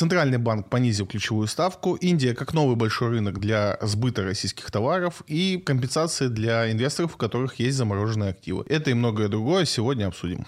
Центральный банк понизил ключевую ставку, Индия как новый большой рынок для сбыта российских товаров и компенсации для инвесторов, у которых есть замороженные активы. Это и многое другое сегодня обсудим.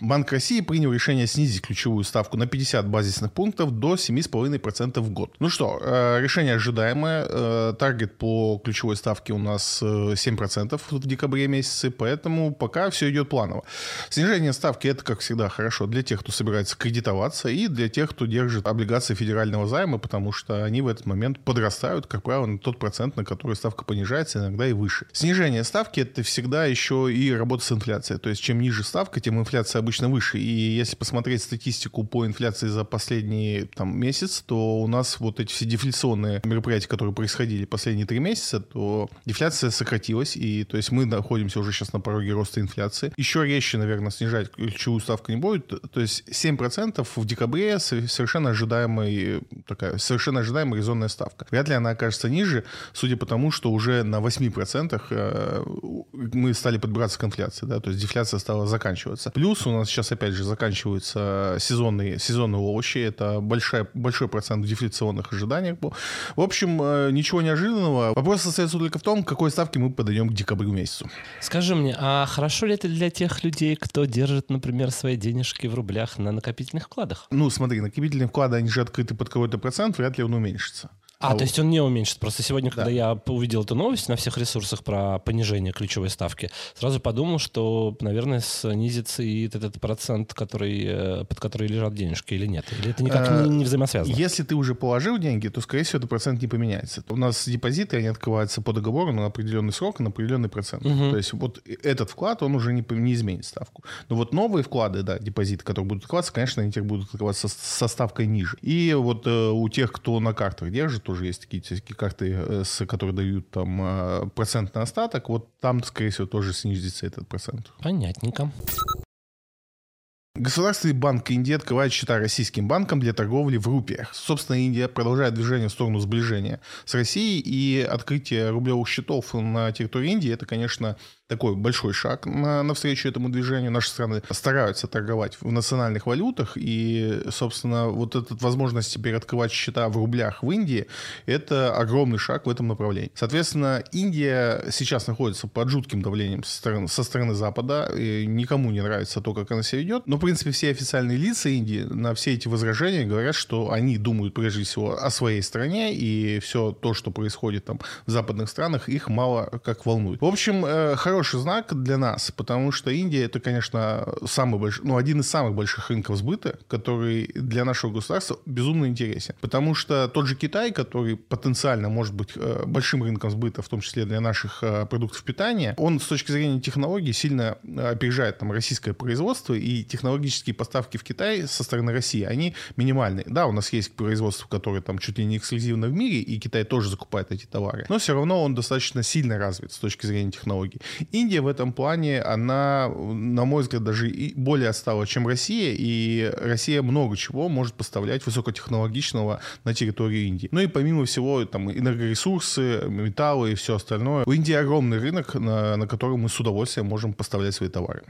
Банк России принял решение снизить ключевую ставку на 50 базисных пунктов до 7,5% в год. Ну что, э, решение ожидаемое. Э, таргет по ключевой ставке у нас 7% э, в декабре месяце, поэтому пока все идет планово. Снижение ставки это, как всегда, хорошо для тех, кто собирается кредитоваться, и для тех, кто держит облигации федерального займа, потому что они в этот момент подрастают, как правило, на тот процент, на который ставка понижается, иногда и выше. Снижение ставки это всегда еще и работа с инфляцией. То есть чем ниже ставка, тем инфляция обычно выше. И если посмотреть статистику по инфляции за последний там, месяц, то у нас вот эти все дефляционные мероприятия, которые происходили последние три месяца, то дефляция сократилась. И то есть мы находимся уже сейчас на пороге роста инфляции. Еще резче, наверное, снижать ключевую ставку не будет. То есть 7% в декабре совершенно ожидаемая такая совершенно ожидаемая резонная ставка. Вряд ли она окажется ниже, судя по тому, что уже на 8% э, мы стали подбираться к инфляции. Да? То есть дефляция стала заканчиваться. Плюс у нас сейчас, опять же, заканчиваются сезонные, сезонные овощи. Это большая, большой процент в дефляционных ожиданиях был. В общем, э, ничего неожиданного. Вопрос остается только в том, к какой ставке мы подойдем к декабрю месяцу. Скажи мне, а хорошо ли это для тех людей, кто держит, например, свои денежки в рублях на накопительных вкладах? Ну, смотри, накопительные вклады, они же открыты под какой-то процент, вряд ли он уменьшится. А, а то есть он не уменьшится. Просто сегодня, да. когда я увидел эту новость на всех ресурсах про понижение ключевой ставки, сразу подумал, что, наверное, снизится и этот процент, который, э, под который лежат денежки, или нет? Или это никак не, не взаимосвязано? Если ты уже положил деньги, то, скорее всего, этот процент не поменяется. У нас депозиты, они открываются по договору на определенный срок, на определенный процент. Угу. То есть вот этот вклад, он уже не, не изменит ставку. Но вот новые вклады, да, депозиты, которые будут открываться, конечно, они теперь будут открываться со, со ставкой ниже. И вот э, у тех, кто на картах держит, тоже есть такие, такие карты, э, с, которые дают там э, процент на остаток, вот там, скорее всего, тоже снизится этот процент. Понятненько. Государственный банк Индии открывает счета российским банкам для торговли в рупиях. Собственно, Индия продолжает движение в сторону сближения с Россией, и открытие рублевых счетов на территории Индии, это, конечно, такой большой шаг на, навстречу этому движению. Наши страны стараются торговать в национальных валютах, и, собственно, вот эта возможность теперь открывать счета в рублях в Индии, это огромный шаг в этом направлении. Соответственно, Индия сейчас находится под жутким давлением со стороны, со стороны Запада, и никому не нравится то, как она себя ведет, но, в принципе, все официальные лица Индии на все эти возражения говорят, что они думают прежде всего о своей стране, и все то, что происходит там в западных странах, их мало как волнует. В общем, хороший э, хороший знак для нас, потому что Индия это, конечно, самый большой, ну, один из самых больших рынков сбыта, который для нашего государства безумно интересен. Потому что тот же Китай, который потенциально может быть э, большим рынком сбыта, в том числе для наших э, продуктов питания, он с точки зрения технологий сильно опережает там российское производство, и технологические поставки в Китай со стороны России, они минимальные. Да, у нас есть производство, которое там чуть ли не эксклюзивно в мире, и Китай тоже закупает эти товары, но все равно он достаточно сильно развит с точки зрения технологий. Индия в этом плане, она, на мой взгляд, даже и более отстала, чем Россия, и Россия много чего может поставлять высокотехнологичного на территорию Индии. Ну и помимо всего, там, энергоресурсы, металлы и все остальное. У Индии огромный рынок, на, на который мы с удовольствием можем поставлять свои товары.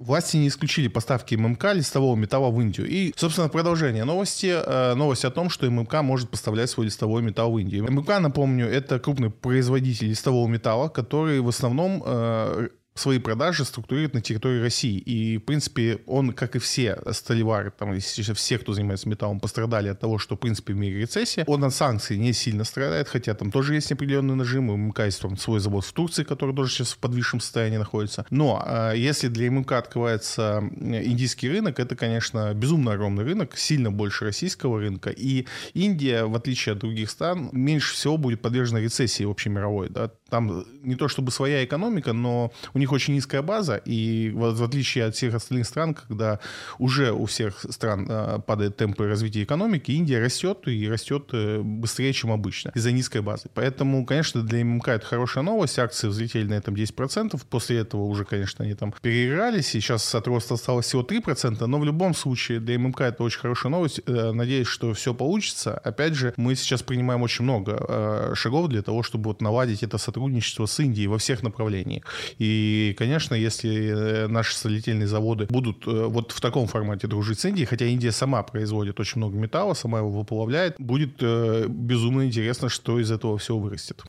Власти не исключили поставки ММК листового металла в Индию. И, собственно, продолжение новости. Э, новость о том, что ММК может поставлять свой листовой металл в Индию. ММК, напомню, это крупный производитель листового металла, который в основном э, свои продажи структурирует на территории России. И, в принципе, он, как и все столевары, там, все, кто занимается металлом, пострадали от того, что, в принципе, в мире рецессия. Он от санкций не сильно страдает, хотя там тоже есть определенный нажим. У ММК есть там, свой завод в Турции, который тоже сейчас в подвисшем состоянии находится. Но а, если для ММК открывается индийский рынок, это, конечно, безумно огромный рынок, сильно больше российского рынка. И Индия, в отличие от других стран, меньше всего будет подвержена рецессии общемировой. Да? Там не то чтобы своя экономика, но у них очень низкая база, и в, отличие от всех остальных стран, когда уже у всех стран э, падают темпы развития экономики, Индия растет и растет э, быстрее, чем обычно из-за низкой базы. Поэтому, конечно, для ММК это хорошая новость, акции взлетели на этом 10%, после этого уже, конечно, они там переигрались, сейчас от роста осталось всего 3%, но в любом случае для ММК это очень хорошая новость, э, надеюсь, что все получится. Опять же, мы сейчас принимаем очень много э, шагов для того, чтобы вот наладить это сотрудничество сотрудничество с Индией во всех направлениях. И, конечно, если наши солительные заводы будут вот в таком формате дружить с Индией, хотя Индия сама производит очень много металла, сама его выплавляет, будет безумно интересно, что из этого всего вырастет.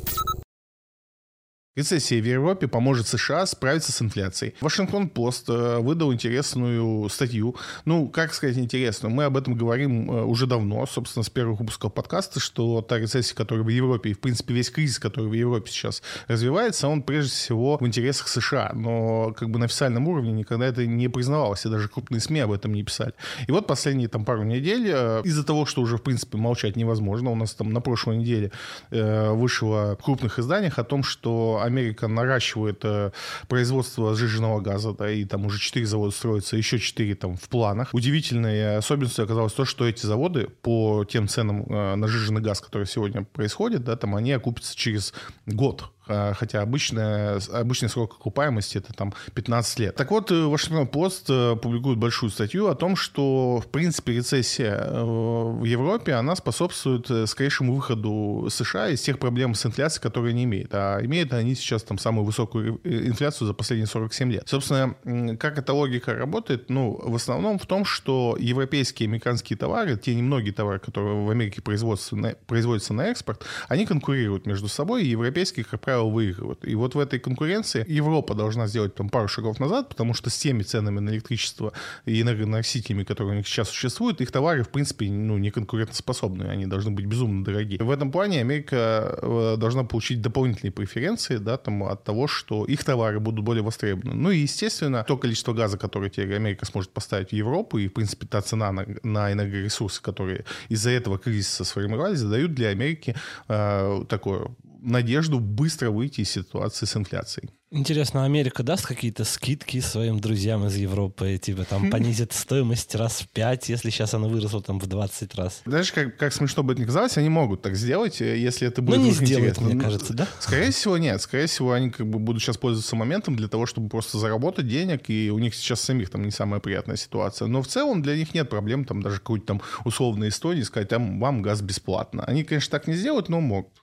Рецессия в Европе поможет США справиться с инфляцией. Вашингтон-Пост э, выдал интересную статью. Ну, как сказать интересную? Мы об этом говорим э, уже давно, собственно, с первых выпусков подкаста, что та рецессия, которая в Европе, и, в принципе, весь кризис, который в Европе сейчас развивается, он прежде всего в интересах США. Но как бы на официальном уровне никогда это не признавалось, и даже крупные СМИ об этом не писали. И вот последние там пару недель, э, из-за того, что уже, в принципе, молчать невозможно, у нас там на прошлой неделе вышло в крупных изданиях о том, что Америка наращивает э, производство сжиженного газа, да, и там уже 4 завода строятся, еще 4 там в планах. Удивительной особенностью оказалось то, что эти заводы по тем ценам э, на сжиженный газ, который сегодня происходит, да, там они окупятся через год хотя обычная, обычный срок окупаемости это там 15 лет. Так вот, Вашингтон Пост э, публикует большую статью о том, что, в принципе, рецессия э, в Европе, она способствует э, скорейшему выходу США из тех проблем с инфляцией, которые они имеют. А имеют они сейчас там самую высокую инфляцию за последние 47 лет. Собственно, как эта логика работает? Ну, в основном в том, что европейские американские товары, те немногие товары, которые в Америке производятся на, производятся на экспорт, они конкурируют между собой, и европейские, как правило, выигрывают. И вот в этой конкуренции Европа должна сделать там пару шагов назад, потому что с теми ценами на электричество и энергоносителями, которые у них сейчас существуют, их товары, в принципе, ну, не конкурентоспособны, они должны быть безумно дорогие. В этом плане Америка э, должна получить дополнительные преференции, да, там, от того, что их товары будут более востребованы. Ну и, естественно, то количество газа, которое теперь Америка сможет поставить в Европу, и, в принципе, та цена на, на энергоресурсы, которые из-за этого кризиса сформировались, дают для Америки э, такое надежду быстро выйти из ситуации с инфляцией. Интересно, Америка даст какие-то скидки своим друзьям из Европы? Типа там понизит стоимость раз в 5, если сейчас она выросла там в 20 раз. Знаешь, как, как смешно бы это ни казалось, они могут так сделать, э, если это будет Ну не сделают, интересно. мне Ну, кажется, да? Скорее всего, нет. Скорее всего, они как бы будут сейчас пользоваться моментом для того, чтобы просто заработать денег, и у них сейчас самих там не самая приятная ситуация. Но в целом для них нет проблем, там даже какой-то там условной истории сказать, там вам газ бесплатно. Они, конечно, так не сделают, но могут.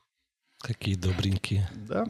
Какие добренькие. Да.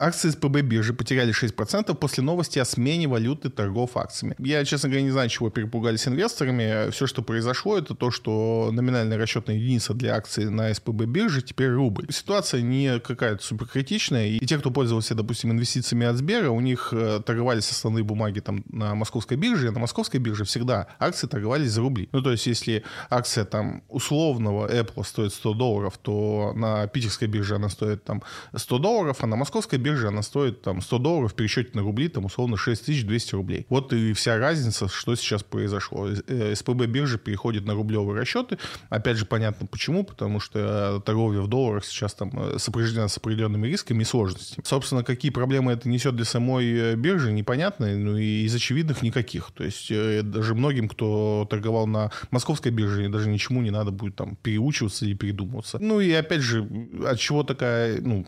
Акции СПБ биржи потеряли 6% после новости о смене валюты торгов акциями. Я, честно говоря, не знаю, чего перепугались инвесторами. Все, что произошло, это то, что номинальная расчетная единица для акций на СПБ бирже теперь рубль. Ситуация не какая-то суперкритичная. И те, кто пользовался, допустим, инвестициями от Сбера, у них э, торговались основные бумаги там на московской бирже. На московской бирже всегда акции торговались за рубли. Ну, то есть, если акция там условного Apple стоит 100 долларов, то на питерской бирже она стоит там 100 долларов, а на московской бирже бирже она стоит там 100 долларов в пересчете на рубли, там условно 6200 рублей. Вот и вся разница, что сейчас произошло. Э, СПБ биржи переходит на рублевые расчеты. Опять же, понятно почему, потому что э, торговля в долларах сейчас там э, сопряжена с определенными рисками и сложностями. Собственно, какие проблемы это несет для самой биржи, непонятно, ну и из очевидных никаких. То есть даже многим, кто торговал на московской бирже, даже ничему не надо будет там переучиваться и передумываться. Ну и опять же, от чего такая ну,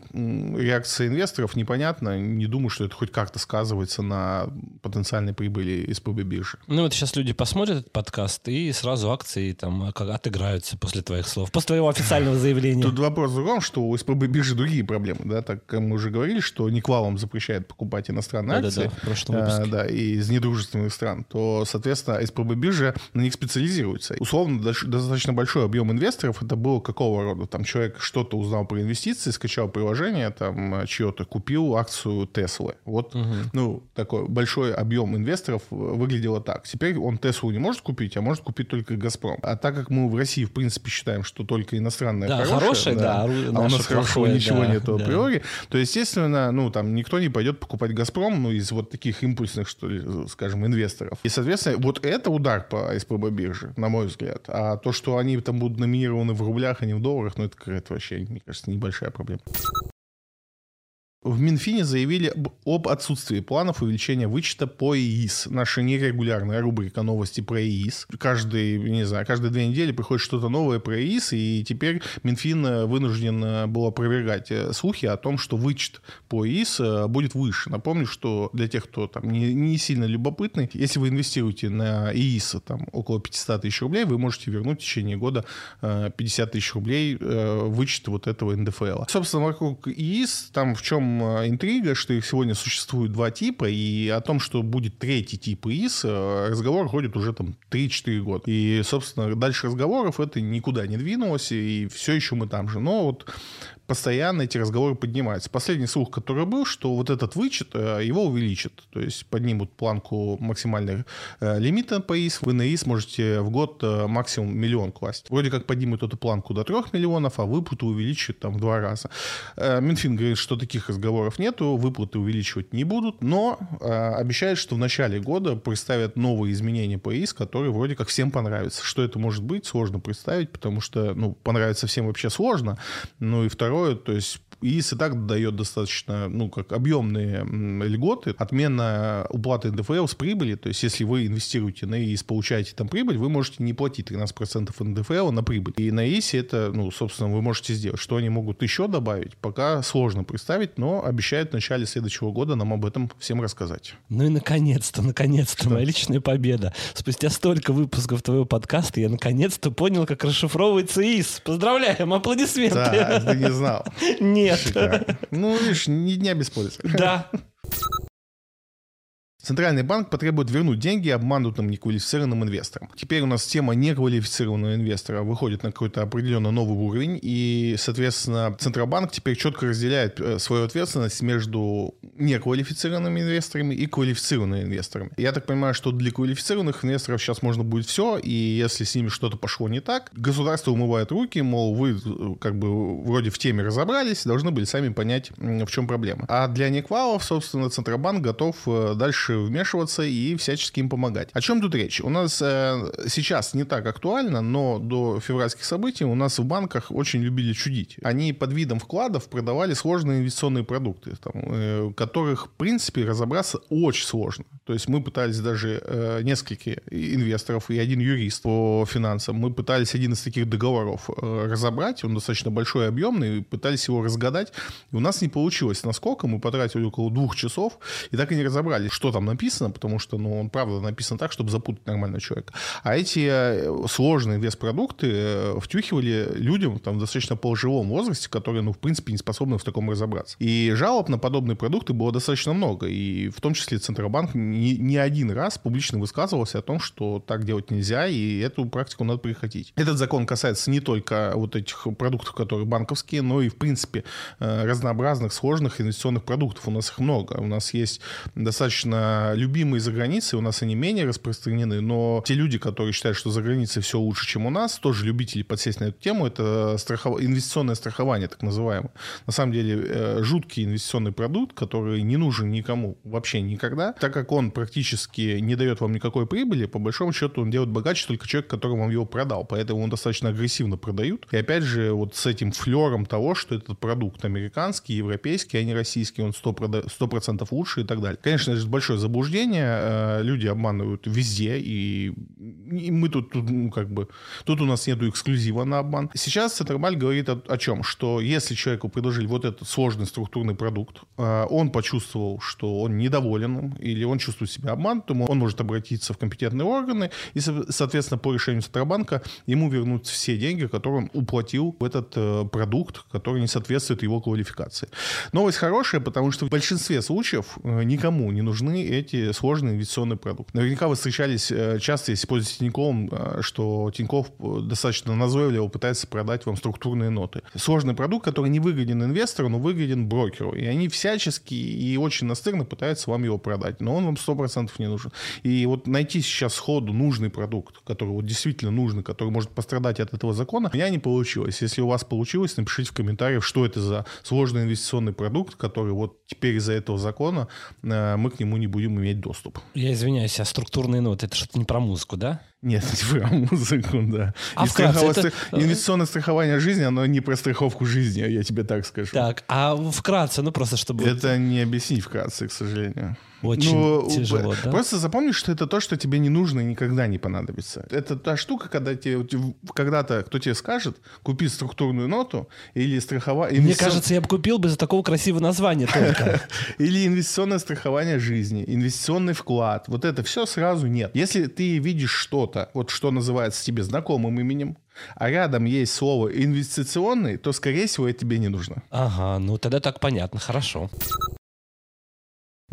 реакция инвесторов непонятно. Не думаю, что это хоть как-то сказывается на потенциальной прибыли СПБ биржи. Ну вот сейчас люди посмотрят этот подкаст и сразу акции там отыграются после твоих слов, после твоего официального заявления. Тут вопрос в другом, что у СПБ биржи другие проблемы, да, так как мы уже говорили, что Никвалом запрещает покупать иностранные да, акции, да, да, в прошлом выпуске. а, да, и из недружественных стран, то, соответственно, СПБ биржа на них специализируется. Условно, достаточно большой объем инвесторов, это было какого рода? Там человек что-то узнал про инвестиции, скачал приложение, там, чье-то купил купил акцию Теслы. Вот, угу. ну, такой большой объем инвесторов выглядело так. Теперь он Теслу не может купить, а может купить только Газпром. А так как мы в России, в принципе, считаем, что только иностранное да, хорошее, хорошее да, да, а у нас хорошего ничего да, нету да. априори, то, естественно, ну, там никто не пойдет покупать Газпром, ну, из вот таких импульсных, что ли, скажем, инвесторов. И, соответственно, вот это удар по СПБ бирже, на мой взгляд. А то, что они там будут номинированы в рублях, а не в долларах, ну, это какая-то вообще, мне кажется, небольшая проблема. В Минфине заявили об отсутствии планов увеличения вычета по ИИС. Наша нерегулярная рубрика новости про ИИС. Каждый, не знаю, каждые две недели приходит что-то новое про ИИС, и теперь Минфин вынужден был опровергать э, слухи о том, что вычет по ИИС э, будет выше. Напомню, что для тех, кто там не, не сильно любопытный, если вы инвестируете на ИИС там, около 500 тысяч рублей, вы можете вернуть в течение года 50 э, тысяч рублей вычет вот этого НДФЛ. Собственно, вокруг ИИС там в чем Интрига, что их сегодня существует два типа, и о том, что будет третий тип ИИС, э, разговор ходит уже там 3-4 года. И, собственно, дальше разговоров это никуда не двинулось, и все еще мы там же. Но вот постоянно эти разговоры поднимаются. Последний слух, который был, что вот этот вычет, э, его увеличат. То есть поднимут планку максимальных э, лимита по ИС. Вы на ИС можете в год э, максимум миллион класть. Вроде как поднимут эту планку до 3 миллионов, а выплаты увеличат там в два раза. Минфин говорит, что таких разговоров нету, выплаты увеличивать не будут, но обещает, что в начале года представят новые изменения по ИС, которые вроде как всем понравятся. Что это может быть, сложно представить, потому что, ну, понравится всем вообще сложно. Ну и второе, второе, то есть ИИС и так дает достаточно, ну, как объемные льготы. Отмена уплаты НДФЛ с прибыли, то есть если вы инвестируете на ИИС, получаете там прибыль, вы можете не платить 13% НДФЛ на прибыль. И на ИИСе это, ну, собственно, вы можете сделать. Что они могут еще добавить, пока сложно представить, но обещают в начале следующего года нам об этом всем рассказать. Ну и наконец-то, наконец-то, моя личная победа. Спустя столько выпусков твоего подкаста я наконец-то понял, как расшифровывается ИИС. Поздравляем, аплодисменты. Да, ты не знал. Нет. Нет. Ну, видишь, ни дня без пользы. Да. Центральный банк потребует вернуть деньги обманутым неквалифицированным инвесторам. Теперь у нас тема неквалифицированного инвестора выходит на какой-то определенно новый уровень, и, соответственно, Центробанк теперь четко разделяет э, свою ответственность между неквалифицированными инвесторами и квалифицированными инвесторами. Я так понимаю, что для квалифицированных инвесторов сейчас можно будет все, и если с ними что-то пошло не так, государство умывает руки, мол, вы э, как бы вроде в теме разобрались, должны были сами понять, в чем проблема. А для неквалов, собственно, Центробанк готов э, дальше больше вмешиваться и всячески им помогать. О чем тут речь? У нас э, сейчас не так актуально, но до февральских событий у нас в банках очень любили чудить. Они под видом вкладов продавали сложные инвестиционные продукты, там, э, которых, в принципе, разобраться очень сложно. То есть мы пытались даже э, несколько инвесторов и один юрист по финансам, мы пытались один из таких договоров э, разобрать, он достаточно большой и объемный, пытались его разгадать, и у нас не получилось. Насколько мы потратили около двух часов и так и не разобрали, что там там написано, потому что, ну, он правда написан так, чтобы запутать нормального человека. А эти э, сложные вес-продукты э, втюхивали людям там в достаточно пожилом возрасте, которые, ну, в принципе, не способны в таком разобраться. И жалоб на подобные продукты было достаточно много. И в том числе Центробанк не, не один раз публично высказывался о том, что так делать нельзя, и эту практику надо прекратить. Этот закон касается не только вот этих продуктов, которые банковские, но и, в принципе, э, разнообразных сложных инвестиционных продуктов. У нас их много. У нас есть достаточно любимые за границей, у нас они менее распространены, но те люди, которые считают, что за границей все лучше, чем у нас, тоже любители подсесть на эту тему, это страхов... инвестиционное страхование, так называемое. На самом деле, э, жуткий инвестиционный продукт, который не нужен никому вообще никогда, так как он практически не дает вам никакой прибыли, по большому счету он делает богаче только человек, который вам его продал, поэтому он достаточно агрессивно продают. И опять же, вот с этим флером того, что этот продукт американский, европейский, а не российский, он 100%, 100% лучше и так далее. Конечно, это большое заблуждение, э, люди обманывают везде, и, мы тут, тут, ну, как бы, тут у нас нету эксклюзива на обман. Сейчас Центробанк говорит о, о чем? Что если человеку предложили вот этот сложный структурный продукт, э, он почувствовал, что он недоволен или он чувствует себя обманутым, он может обратиться в компетентные органы, и, соответственно, по решению Центробанка ему вернут все деньги, которые он уплатил в этот э, продукт, который не соответствует его квалификации. Новость хорошая, потому что в большинстве случаев никому не нужны эти сложные инвестиционные продукты. Наверняка вы встречались э, часто, если пользуетесь Тиньковым, э, что Тиньков э, достаточно назойливо пытается продать вам структурные ноты. Сложный продукт, который не выгоден инвестору, но выгоден брокеру. И они всячески и очень настырно пытаются вам его продать. Но он вам 100% не нужен. И вот найти сейчас сходу нужный продукт, который вот действительно нужный, который может пострадать от этого закона, у меня не получилось. Если у вас получилось, напишите в комментариях, что это за сложный инвестиционный продукт, который вот теперь из-за этого закона мы к нему не будем иметь доступ. Я извиняюсь, а структурные ноты, это что-то не про музыку, да? Нет, не про музыку, да. А вкратце это... Инвестиционное страхование жизни, оно не про страховку жизни, я тебе так скажу. Так, а вкратце, ну просто чтобы... Это не объяснить вкратце, к сожалению. Очень ну, тяжело, да? Просто запомни, что это то, что тебе не нужно и никогда не понадобится. Это та штука, когда тебе, когда-то кто тебе скажет, купи структурную ноту или страхование... Мне кажется, я бы купил бы за такого красивого названия только. Или инвестиционное страхование жизни, инвестиционный вклад. Вот это все сразу нет. Если ты видишь что-то, вот что называется тебе знакомым именем, а рядом есть слово инвестиционный, то, скорее всего, это тебе не нужно. Ага, ну тогда так понятно, хорошо.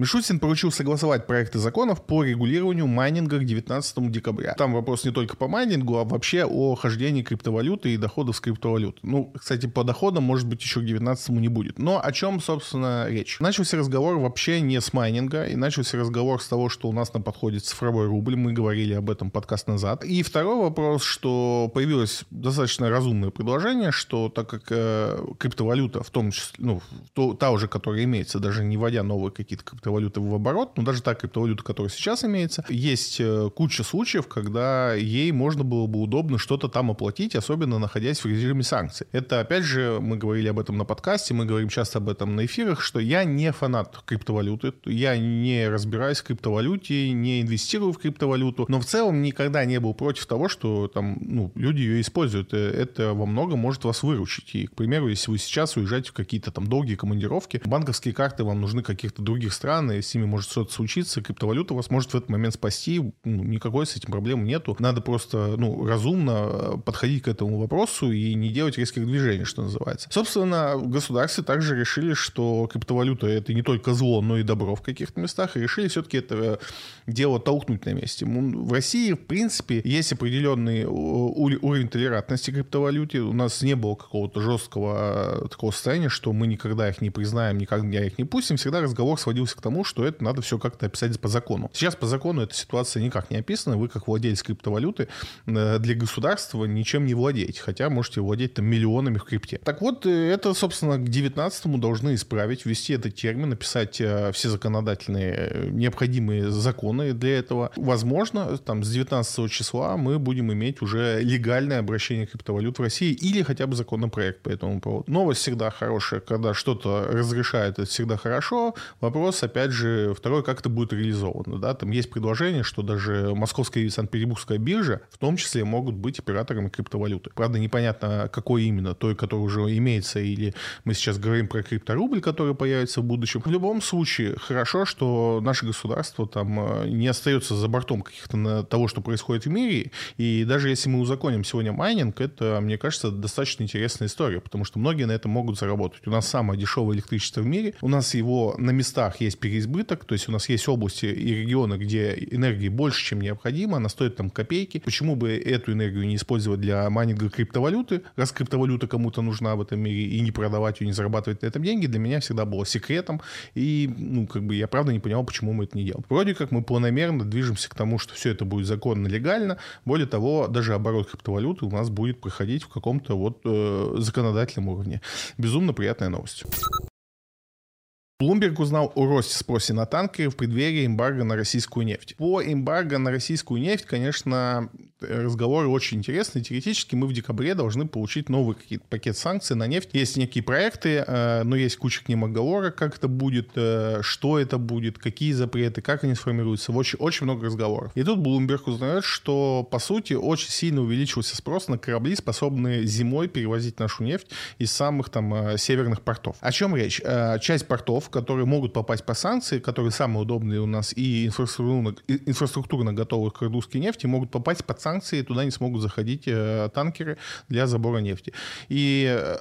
Мишустин поручил согласовать проекты законов по регулированию майнинга к 19 декабря. Там вопрос не только по майнингу, а вообще о хождении криптовалюты и доходов с криптовалют. Ну, кстати, по доходам, может быть, еще к 19 не будет. Но о чем, собственно, речь? Начался разговор вообще не с майнинга, и начался разговор с того, что у нас на подходе цифровой рубль. Мы говорили об этом подкаст назад. И второй вопрос, что появилось достаточно разумное предложение, что так как э, криптовалюта, в том числе, ну, то, та уже, которая имеется, даже не вводя новые какие-то криптовалюты, криптовалюты в оборот, но даже та криптовалюта, которая сейчас имеется, есть э, куча случаев, когда ей можно было бы удобно что-то там оплатить, особенно находясь в режиме санкций. Это, опять же, мы говорили об этом на подкасте, мы говорим часто об этом на эфирах, что я не фанат криптовалюты, я не разбираюсь в криптовалюте, не инвестирую в криптовалюту, но в целом никогда не был против того, что там, ну, люди ее используют. Э, это во многом может вас выручить. И, к примеру, если вы сейчас уезжаете в какие-то там долгие командировки, банковские карты вам нужны каких-то других стран, стран, и с ними может что-то случиться, криптовалюта вас может в этот момент спасти, ну, никакой с этим проблем нету. Надо просто ну, разумно э, подходить к этому вопросу и не делать резких движений, что называется. Собственно, в государстве также решили, что криптовалюта — это не только зло, но и добро в каких-то местах, и решили все-таки это дело толкнуть на месте. В России, в принципе, есть определенный уровень толерантности к криптовалюте. У нас не было какого-то жесткого э, такого состояния, что мы никогда их не признаем, никогда их не пустим. Всегда разговор сводился к тому, что это надо все как-то описать по закону. Сейчас по закону эта ситуация никак не описана. Вы, как владелец криптовалюты, э, для государства ничем не владеете, хотя можете владеть там миллионами в крипте. Так вот, э, это, собственно, к 19-му должны исправить, ввести этот термин, написать э, все законодательные необходимые законы для этого. Возможно, там с 19 числа мы будем иметь уже легальное обращение криптовалют в России или хотя бы законопроект по этому поводу. Новость всегда хорошая, когда что-то разрешает, это всегда хорошо. Вопрос, опять же, второе, как это будет реализовано. Да? Там есть предложение, что даже Московская и Санкт-Петербургская биржа в том числе могут быть операторами криптовалюты. Правда, непонятно, какой именно, той, который уже имеется, или мы сейчас говорим про крипторубль, который появится в будущем. В любом случае, хорошо, что наше государство там э, не остается за бортом каких-то того, что происходит в мире, и даже если мы узаконим сегодня майнинг, это, мне кажется, достаточно интересная история, потому что многие на этом могут заработать. У нас самое дешевое электричество в мире, у нас его на местах есть переизбыток, то есть у нас есть области и регионы, где энергии больше, чем необходимо, она стоит там копейки. Почему бы эту энергию не использовать для майнинга криптовалюты, раз криптовалюта кому-то нужна в этом мире, и не продавать ее, не зарабатывать на этом деньги, для меня всегда было секретом, и, ну, как бы я правда не понимал, почему мы это не делаем. Вроде как мы планомерно движемся к тому, что все это будет законно, легально, более того, даже оборот криптовалюты у нас будет проходить в каком-то вот э, законодательном уровне. Безумно приятная новость. Bloomberg узнал о росте спроса на танкеры в преддверии эмбарго на российскую нефть. По эмбарго на российскую нефть, конечно, разговоры очень интересные. Теоретически мы в декабре должны получить новый пакет санкций на нефть. Есть некие проекты, э, но есть куча к ним оговорок, как это будет, э, что это будет, какие запреты, как они сформируются. Очень, очень много разговоров. И тут Bloomberg узнает, что, по сути, очень сильно увеличился спрос на корабли, способные зимой перевозить нашу нефть из самых там э, северных портов. О чем речь? Часть портов, которые могут попасть по санкции, которые самые удобные у нас и инфраструктурно, инфраструктурно готовы к русской нефти, могут попасть под санкции, туда не смогут заходить э, танкеры для забора нефти. И э,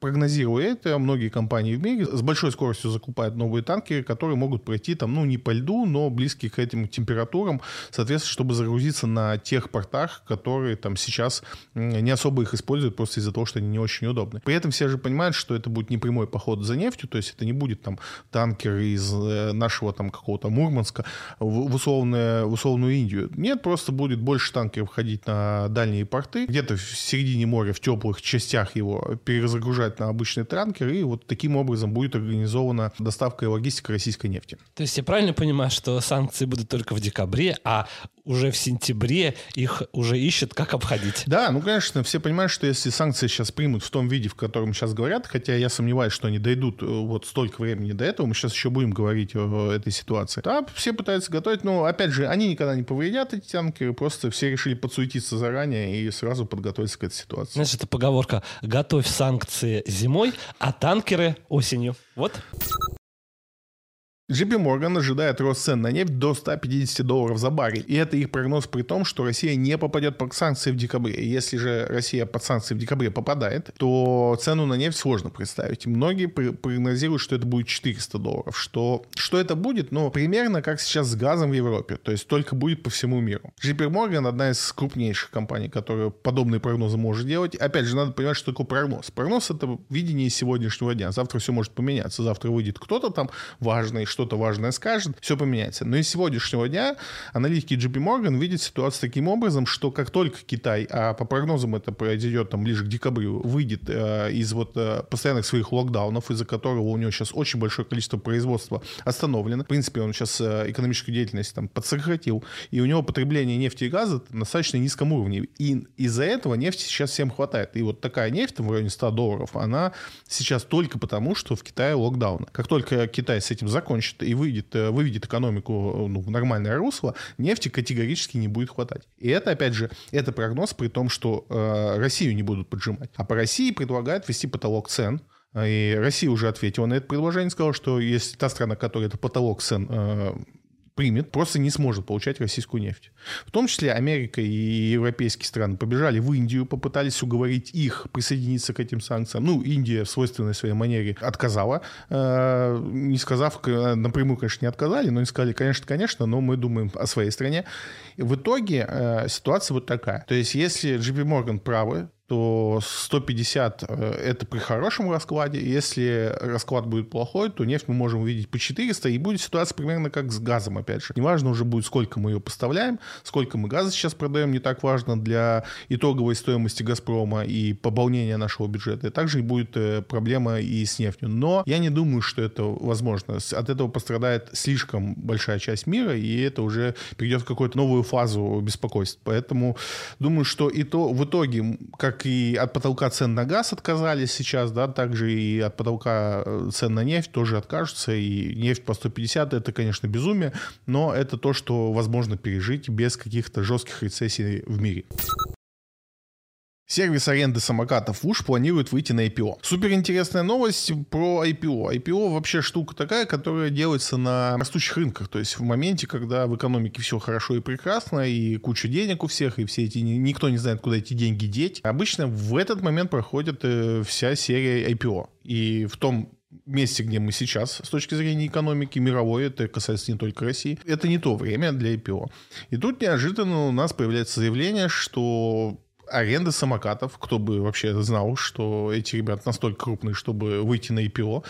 прогнозируя это, многие компании в мире с большой скоростью закупают новые танкеры, которые могут пройти там, ну, не по льду, но близкие к этим температурам, соответственно, чтобы загрузиться на тех портах, которые там сейчас не особо их используют просто из-за того, что они не очень удобны. При этом все же понимают, что это будет не прямой поход за нефтью, то есть это не будет там танкер из э, нашего там какого-то Мурманска в, условную, в условную Индию. Нет, просто будет больше танкеров входить на дальние порты, где-то в середине моря, в теплых частях его перезагружать на обычный танкер, и вот таким образом будет организована доставка и логистика российской нефти. То есть я правильно понимаю, что санкции будут только в декабре, а уже в сентябре их уже ищут, как обходить. Да, ну, конечно, все понимают, что если санкции сейчас примут в том виде, в котором сейчас говорят, хотя я сомневаюсь, что они дойдут э, вот столько времени до этого, мы сейчас еще будем говорить о этой ситуации. Да, все пытаются готовить, но, опять же, они никогда не повредят, эти танкеры, просто все решили подсуетиться заранее и сразу подготовиться к этой ситуации. Знаешь, это поговорка «готовь санкции зимой, а танкеры осенью». Вот. JP Morgan ожидает рост цен на нефть до 150 долларов за баррель. И это их прогноз при том, что Россия не попадет под санкции в декабре. Если же Россия под санкции в декабре попадает, то цену на нефть сложно представить. Многие прогнозируют, что это будет 400 долларов. Что, что это будет? Ну, примерно как сейчас с газом в Европе. То есть только будет по всему миру. JP Morgan одна из крупнейших компаний, которая подобные прогнозы может делать. Опять же, надо понимать, что такое прогноз. Прогноз — это видение сегодняшнего дня. Завтра все может поменяться. Завтра выйдет кто-то там важный, что-то важное скажет, все поменяется. Но из сегодняшнего дня аналитики JP Morgan видят ситуацию таким образом, что как только Китай, а по прогнозам это произойдет там ближе к декабрю, выйдет э, из вот э, постоянных своих локдаунов, из-за которого у него сейчас очень большое количество производства остановлено. В принципе, он сейчас э, экономическую деятельность там подсократил, и у него потребление нефти и газа на достаточно низком уровне. И из-за этого нефти сейчас всем хватает. И вот такая нефть в районе 100 долларов, она сейчас только потому, что в Китае локдаун. Как только Китай с этим закончит и выйдет, э, выведет экономику ну, в нормальное русло, нефти категорически не будет хватать. И это, опять же, это прогноз при том, что э, Россию не будут поджимать. А по России предлагают ввести потолок цен, и Россия уже ответила на это предложение, сказала, что если та страна, которая это потолок цен э, примет, просто не сможет получать российскую нефть. В том числе Америка и европейские страны побежали в Индию, попытались уговорить их присоединиться к этим санкциям. Ну, Индия в свойственной своей манере отказала, э, не сказав, напрямую, конечно, не отказали, но не сказали, конечно, конечно, но мы думаем о своей стране. В итоге э, ситуация вот такая. То есть, если JP Morgan правы, то 150 э, это при хорошем раскладе. Если расклад будет плохой, то нефть мы можем увидеть по 400, и будет ситуация примерно как с газом, опять же. Неважно уже будет, сколько мы ее поставляем, сколько мы газа сейчас продаем, не так важно для итоговой стоимости «Газпрома» и пополнения нашего бюджета. И также будет э, проблема и с нефтью. Но я не думаю, что это возможно. От этого пострадает слишком большая часть мира, и это уже перейдет в какую-то новую фазу беспокойств. Поэтому думаю, что и то в итоге, как как и от потолка цен на газ отказались сейчас, да, также и от потолка э, цен на нефть тоже откажутся. И нефть по 150 это, конечно, безумие, но это то, что возможно пережить без каких-то жестких рецессий в мире. Сервис аренды самокатов ВУШ планирует выйти на IPO. Супер интересная новость про IPO. IPO вообще штука такая, которая делается на растущих рынках. То есть в моменте, когда в экономике все хорошо и прекрасно, и куча денег у всех, и все эти никто не знает, куда эти деньги деть. Обычно в этот момент проходит э, вся серия IPO. И в том месте, где мы сейчас, с точки зрения экономики мировой, это касается не только России, это не то время для IPO. И тут неожиданно у нас появляется заявление, что аренда самокатов. Кто бы вообще знал, что эти ребята настолько крупные, чтобы выйти на IPO,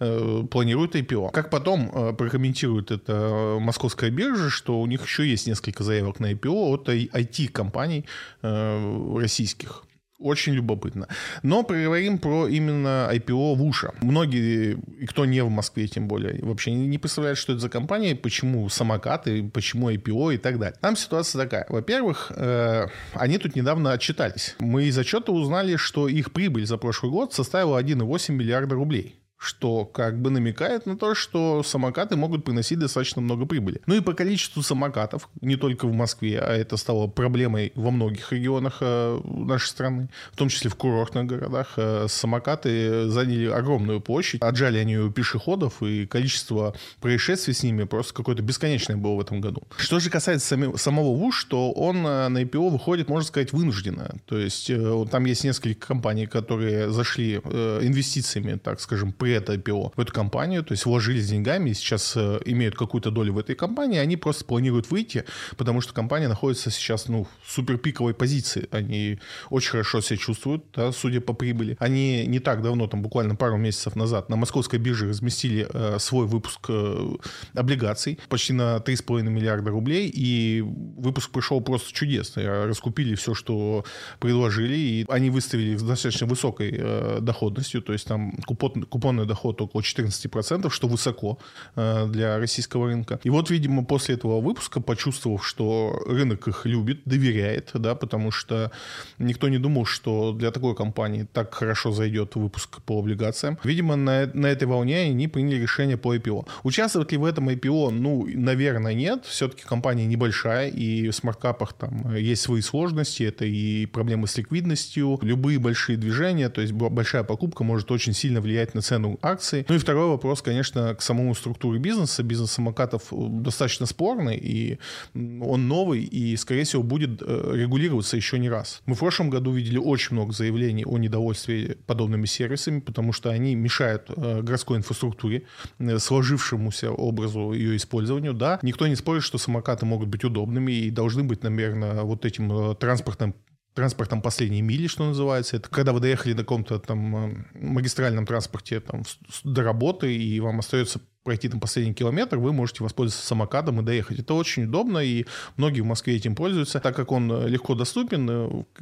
э, планируют IPO. Как потом э, прокомментирует это московская биржа, что у них еще есть несколько заявок на IPO от IT-компаний э, российских. Очень любопытно. Но поговорим про именно IPO Вуша. Многие, и кто не в Москве тем более, вообще не представляют, что это за компания, почему самокаты, почему IPO и так далее. Там ситуация такая. Во-первых, э, они тут недавно отчитались. Мы из отчета узнали, что их прибыль за прошлый год составила 1,8 миллиарда рублей что как бы намекает на то, что самокаты могут приносить достаточно много прибыли. Ну и по количеству самокатов, не только в Москве, а это стало проблемой во многих регионах э, нашей страны, в том числе в курортных городах, э, самокаты заняли огромную площадь, отжали они у пешеходов, и количество происшествий с ними просто какое-то бесконечное было в этом году. Что же касается сами, самого ВУШ, то он э, на IPO выходит, можно сказать, вынужденно. То есть там есть несколько компаний, которые зашли инвестициями, так скажем, при это IPO в эту компанию, то есть вложились деньгами и сейчас э, имеют какую-то долю в этой компании, они просто планируют выйти, потому что компания находится сейчас ну, в суперпиковой позиции. Они очень хорошо себя чувствуют, да, судя по прибыли. Они не так давно, там буквально пару месяцев назад, на московской бирже разместили э, свой выпуск э, облигаций почти на 3,5 миллиарда рублей, и выпуск пришел просто чудесно. Раскупили все, что предложили, и они выставили с достаточно высокой э, доходностью, то есть там купон, купонный доход около 14%, что высоко э, для российского рынка. И вот, видимо, после этого выпуска, почувствовав, что рынок их любит, доверяет, да, потому что никто не думал, что для такой компании так хорошо зайдет выпуск по облигациям. Видимо, на, на этой волне они приняли решение по IPO. Участвовать ли в этом IPO? Ну, наверное, нет. Все-таки компания небольшая, и в смарткапах там есть свои сложности. Это и проблемы с ликвидностью, любые большие движения, то есть большая покупка может очень сильно влиять на цену акций. Ну и второй вопрос, конечно, к самому структуре бизнеса. Бизнес самокатов э, достаточно спорный, и он новый, и, скорее всего, будет э, регулироваться еще не раз. Мы в прошлом году видели очень много заявлений о недовольстве подобными сервисами, потому что они мешают э, городской инфраструктуре, сложившемуся образу ее использованию. Да, никто не спорит, что самокаты могут быть удобными и должны быть, наверное, вот этим транспортным транспортом последней мили, что называется. Это когда вы доехали до каком-то там магистральном транспорте там, до работы, и вам остается пройти там последний километр, вы можете воспользоваться самокатом и доехать. Это очень удобно, и многие в Москве этим пользуются. Так как он э, легко доступен,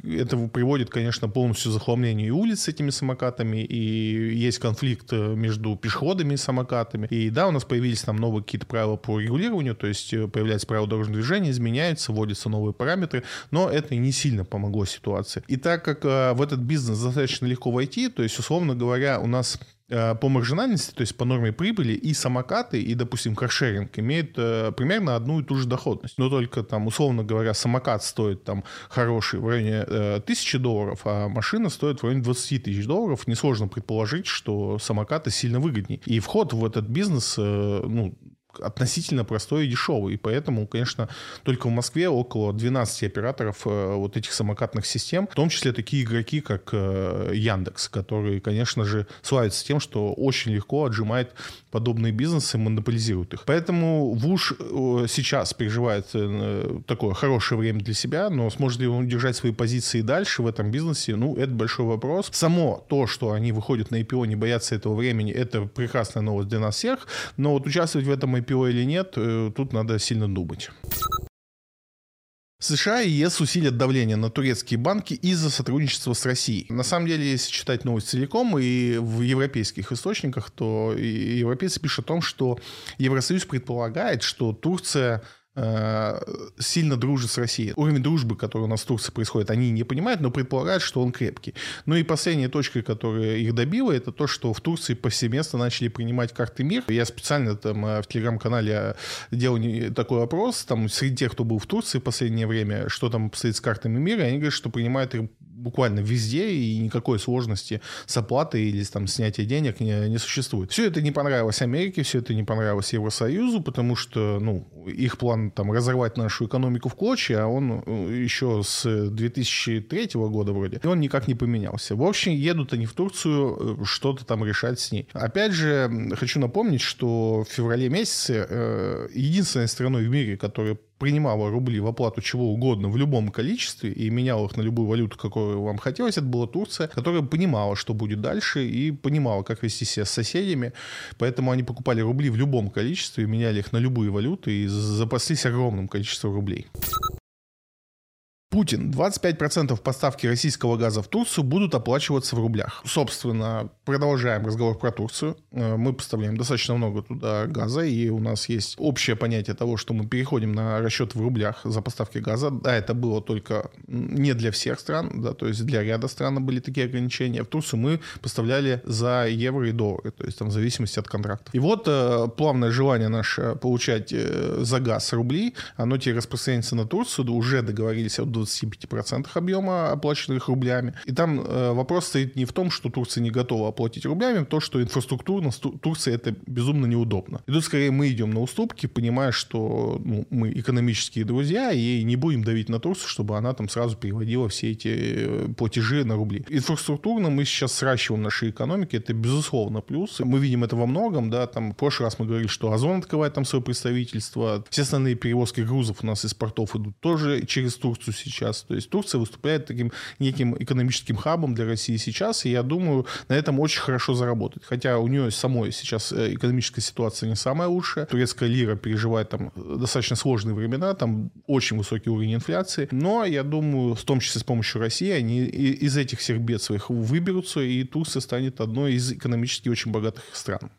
э, это приводит, конечно, полностью к захламлению и улиц с этими самокатами, и есть конфликт э, между пешеходами и самокатами. И да, у нас появились там новые какие-то правила по регулированию, то есть появляются правила дорожного движения, изменяются, вводятся новые параметры, но это не сильно помогло ситуации. И так как в этот бизнес достаточно легко войти, то есть, условно говоря, у нас по маржинальности, то есть по норме прибыли, и самокаты, и, допустим, каршеринг имеют э, примерно одну и ту же доходность. Но только там, условно говоря, самокат стоит там хороший в районе э, тысячи долларов, а машина стоит в районе 20 тысяч долларов. Несложно предположить, что самокаты сильно выгоднее. И вход в этот бизнес, э, ну, относительно простой и дешевый. И поэтому, конечно, только в Москве около 12 операторов э, вот этих самокатных систем, в том числе такие игроки, как э, Яндекс, которые, конечно же, славятся тем, что очень легко отжимает подобные бизнесы, монополизирует их. Поэтому ВУШ э, сейчас переживает такое хорошее время для себя, но сможет ли он держать свои позиции дальше в этом бизнесе, ну, это большой вопрос. Само то, что они выходят на IPO, не боятся этого времени, это прекрасная новость для нас всех, но вот участвовать в этом IPO или нет, э, тут надо сильно думать. США и ЕС усилят давление на турецкие банки из-за сотрудничества с Россией. На самом деле, если читать новость целиком и в европейских источниках, то европейцы пишут о том, что Евросоюз предполагает, что Турция сильно дружит с Россией. Уровень дружбы, который у нас в Турции происходит, они не понимают, но предполагают, что он крепкий. Ну и последняя точка, которая их добила, это то, что в Турции повсеместно начали принимать карты МИР. Я специально там э, в телеграм-канале делал такой опрос, там среди тех, кто был в Турции в последнее время, что там стоит с картами МИР, они говорят, что принимают буквально везде, и никакой сложности с оплатой или там снятием денег не, не существует. Все это не понравилось Америке, все это не понравилось Евросоюзу, потому что, ну, их план там разорвать нашу экономику в клочья, а он э, еще с 2003 года вроде, и он никак не поменялся. В общем, едут они в Турцию э, что-то там решать с ней. Опять же, хочу напомнить, что в феврале месяце э, единственной страной в мире, которая принимала рубли в оплату чего угодно в любом количестве и меняла их на любую валюту, какую вам хотелось, это была Турция, которая понимала, что будет дальше и понимала, как вести себя с соседями. Поэтому они покупали рубли в любом количестве, меняли их на любые валюты и запаслись огромным количеством рублей. Путин. 25% поставки российского газа в Турцию будут оплачиваться в рублях. Собственно, продолжаем разговор про Турцию. Э, мы поставляем достаточно много туда газа, и у нас есть общее понятие того, что мы переходим на расчет в рублях за поставки газа. Да, это было только не для всех стран, да, то есть для ряда стран были такие ограничения. В Турцию мы поставляли за евро и доллары, то есть там в зависимости от контрактов. И вот э, плавное желание наше получать э, за газ рубли, оно теперь распространяется на Турцию, уже договорились о 25% объема, оплаченных рублями. И там э, вопрос стоит не в том, что Турция не готова оплатить рублями, то, что инфраструктурно Турции это безумно неудобно. И тут скорее мы идем на уступки, понимая, что ну, мы экономические друзья, и не будем давить на Турцию, чтобы она там сразу переводила все эти э, платежи на рубли. Инфраструктурно мы сейчас сращиваем наши экономики, это безусловно плюс. Мы видим это во многом, да, там в прошлый раз мы говорили, что Озон открывает там свое представительство, все основные перевозки грузов у нас из портов идут тоже через Турцию сейчас. То есть Турция выступает таким неким экономическим хабом для России сейчас, и я думаю, на этом очень хорошо заработать. Хотя у нее самой сейчас э, экономическая ситуация не самая лучшая. Турецкая лира переживает там достаточно сложные времена, там очень высокий уровень инфляции. Но я думаю, в том числе с помощью России, они из этих всех бед своих выберутся, и Турция станет одной из экономически очень богатых стран.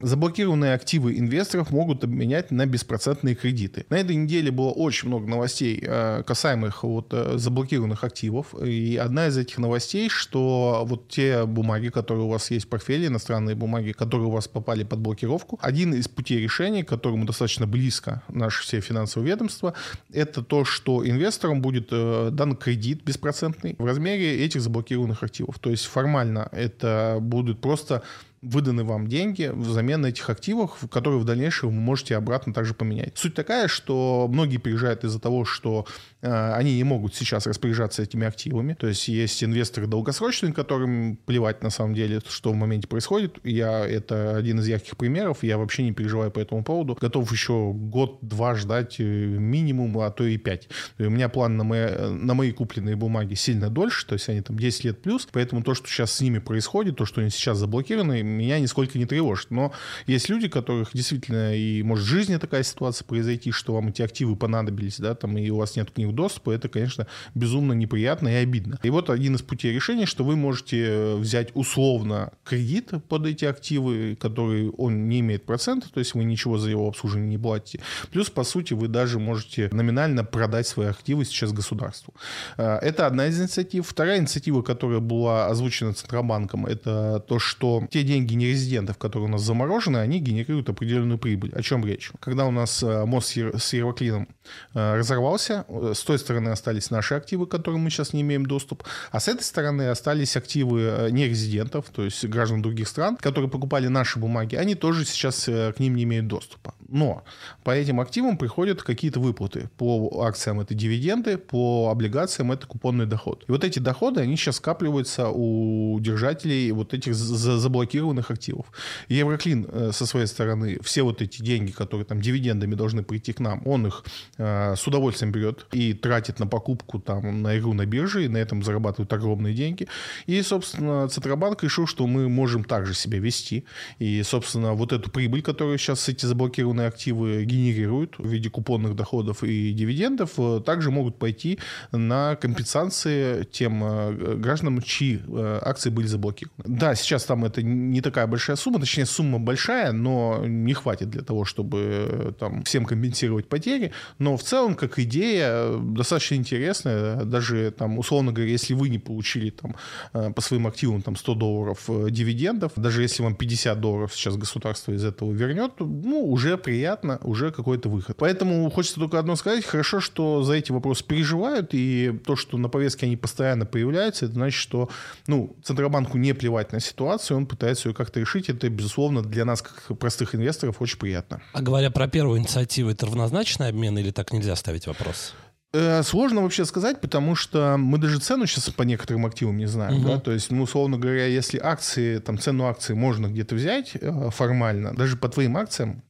Заблокированные активы инвесторов могут обменять на беспроцентные кредиты. На этой неделе было очень много новостей, э, касаемых вот э, заблокированных активов. И одна из этих новостей, что вот те бумаги, которые у вас есть в портфеле, иностранные бумаги, которые у вас попали под блокировку, один из путей решения, к которому достаточно близко наше все финансовое ведомство, это то, что инвесторам будет э, дан кредит беспроцентный в размере этих заблокированных активов. То есть формально это будут просто выданы вам деньги взамен этих активов, которые в дальнейшем вы можете обратно также поменять. Суть такая, что многие переезжают из-за того, что э, они не могут сейчас распоряжаться этими активами. То есть есть инвесторы долгосрочные, которым плевать на самом деле, что в моменте происходит. Я это один из ярких примеров. Я вообще не переживаю по этому поводу. Готов еще год-два ждать э, минимум, а то и пять. И у меня план на мои, на мои купленные бумаги сильно дольше, то есть они там 10 лет плюс. Поэтому то, что сейчас с ними происходит, то, что они сейчас заблокированы, меня нисколько не тревожит. Но есть люди, которых действительно и может в жизни такая ситуация произойти, что вам эти активы понадобились, да, там, и у вас нет к ним доступа, это, конечно, безумно неприятно и обидно. И вот один из путей решения, что вы можете взять условно кредит под эти активы, который он не имеет процентов, то есть вы ничего за его обслуживание не платите. Плюс, по сути, вы даже можете номинально продать свои активы сейчас государству. А, это одна из инициатив. Вторая инициатива, которая была озвучена Центробанком, это то, что те деньги, деньги нерезидентов, которые у нас заморожены, они генерируют определенную прибыль. О чем речь? Когда у нас э, мост с Евроклином э, разорвался, э, с той стороны остались наши активы, к которым мы сейчас не имеем доступ, а с этой стороны остались активы нерезидентов, то есть граждан других стран, которые покупали наши бумаги, они тоже сейчас к ним не имеют доступа. Но по этим активам приходят какие-то выплаты. По акциям это дивиденды, по облигациям это купонный доход. И вот эти доходы, они сейчас скапливаются у держателей вот этих заблокированных активов. Евроклин э, со своей стороны все вот эти деньги, которые там дивидендами должны прийти к нам, он их э, с удовольствием берет и тратит на покупку там на игру на бирже, и на этом зарабатывают огромные деньги. И, собственно, Центробанк решил, что мы можем также себя вести. И, собственно, вот эту прибыль, которую сейчас эти заблокированные активы генерируют в виде купонных доходов и дивидендов, э, также могут пойти на компенсации тем гражданам, чьи акции были заблокированы. Да, сейчас там это не такая большая сумма, точнее, сумма большая, но не хватит для того, чтобы э, там всем компенсировать потери. Но в целом, как идея, достаточно интересная. Даже там, условно говоря, если вы не получили там э, по своим активам там 100 долларов э, дивидендов, даже если вам 50 долларов сейчас государство из этого вернет, ну, уже приятно, уже какой-то выход. Поэтому хочется только одно сказать. Хорошо, что за эти вопросы переживают, и то, что на повестке они постоянно появляются, это значит, что, ну, Центробанку не плевать на ситуацию, он пытается ее как-то решить, это, безусловно, для нас, как простых инвесторов, очень приятно. А говоря про первую инициативу, это равнозначный обмен или так нельзя ставить вопрос? Э, сложно вообще сказать, потому что мы даже цену сейчас по некоторым активам не знаем. Угу. Да? То есть, ну, условно говоря, если акции, там, цену акции можно где-то взять э, формально, даже по твоим акциям,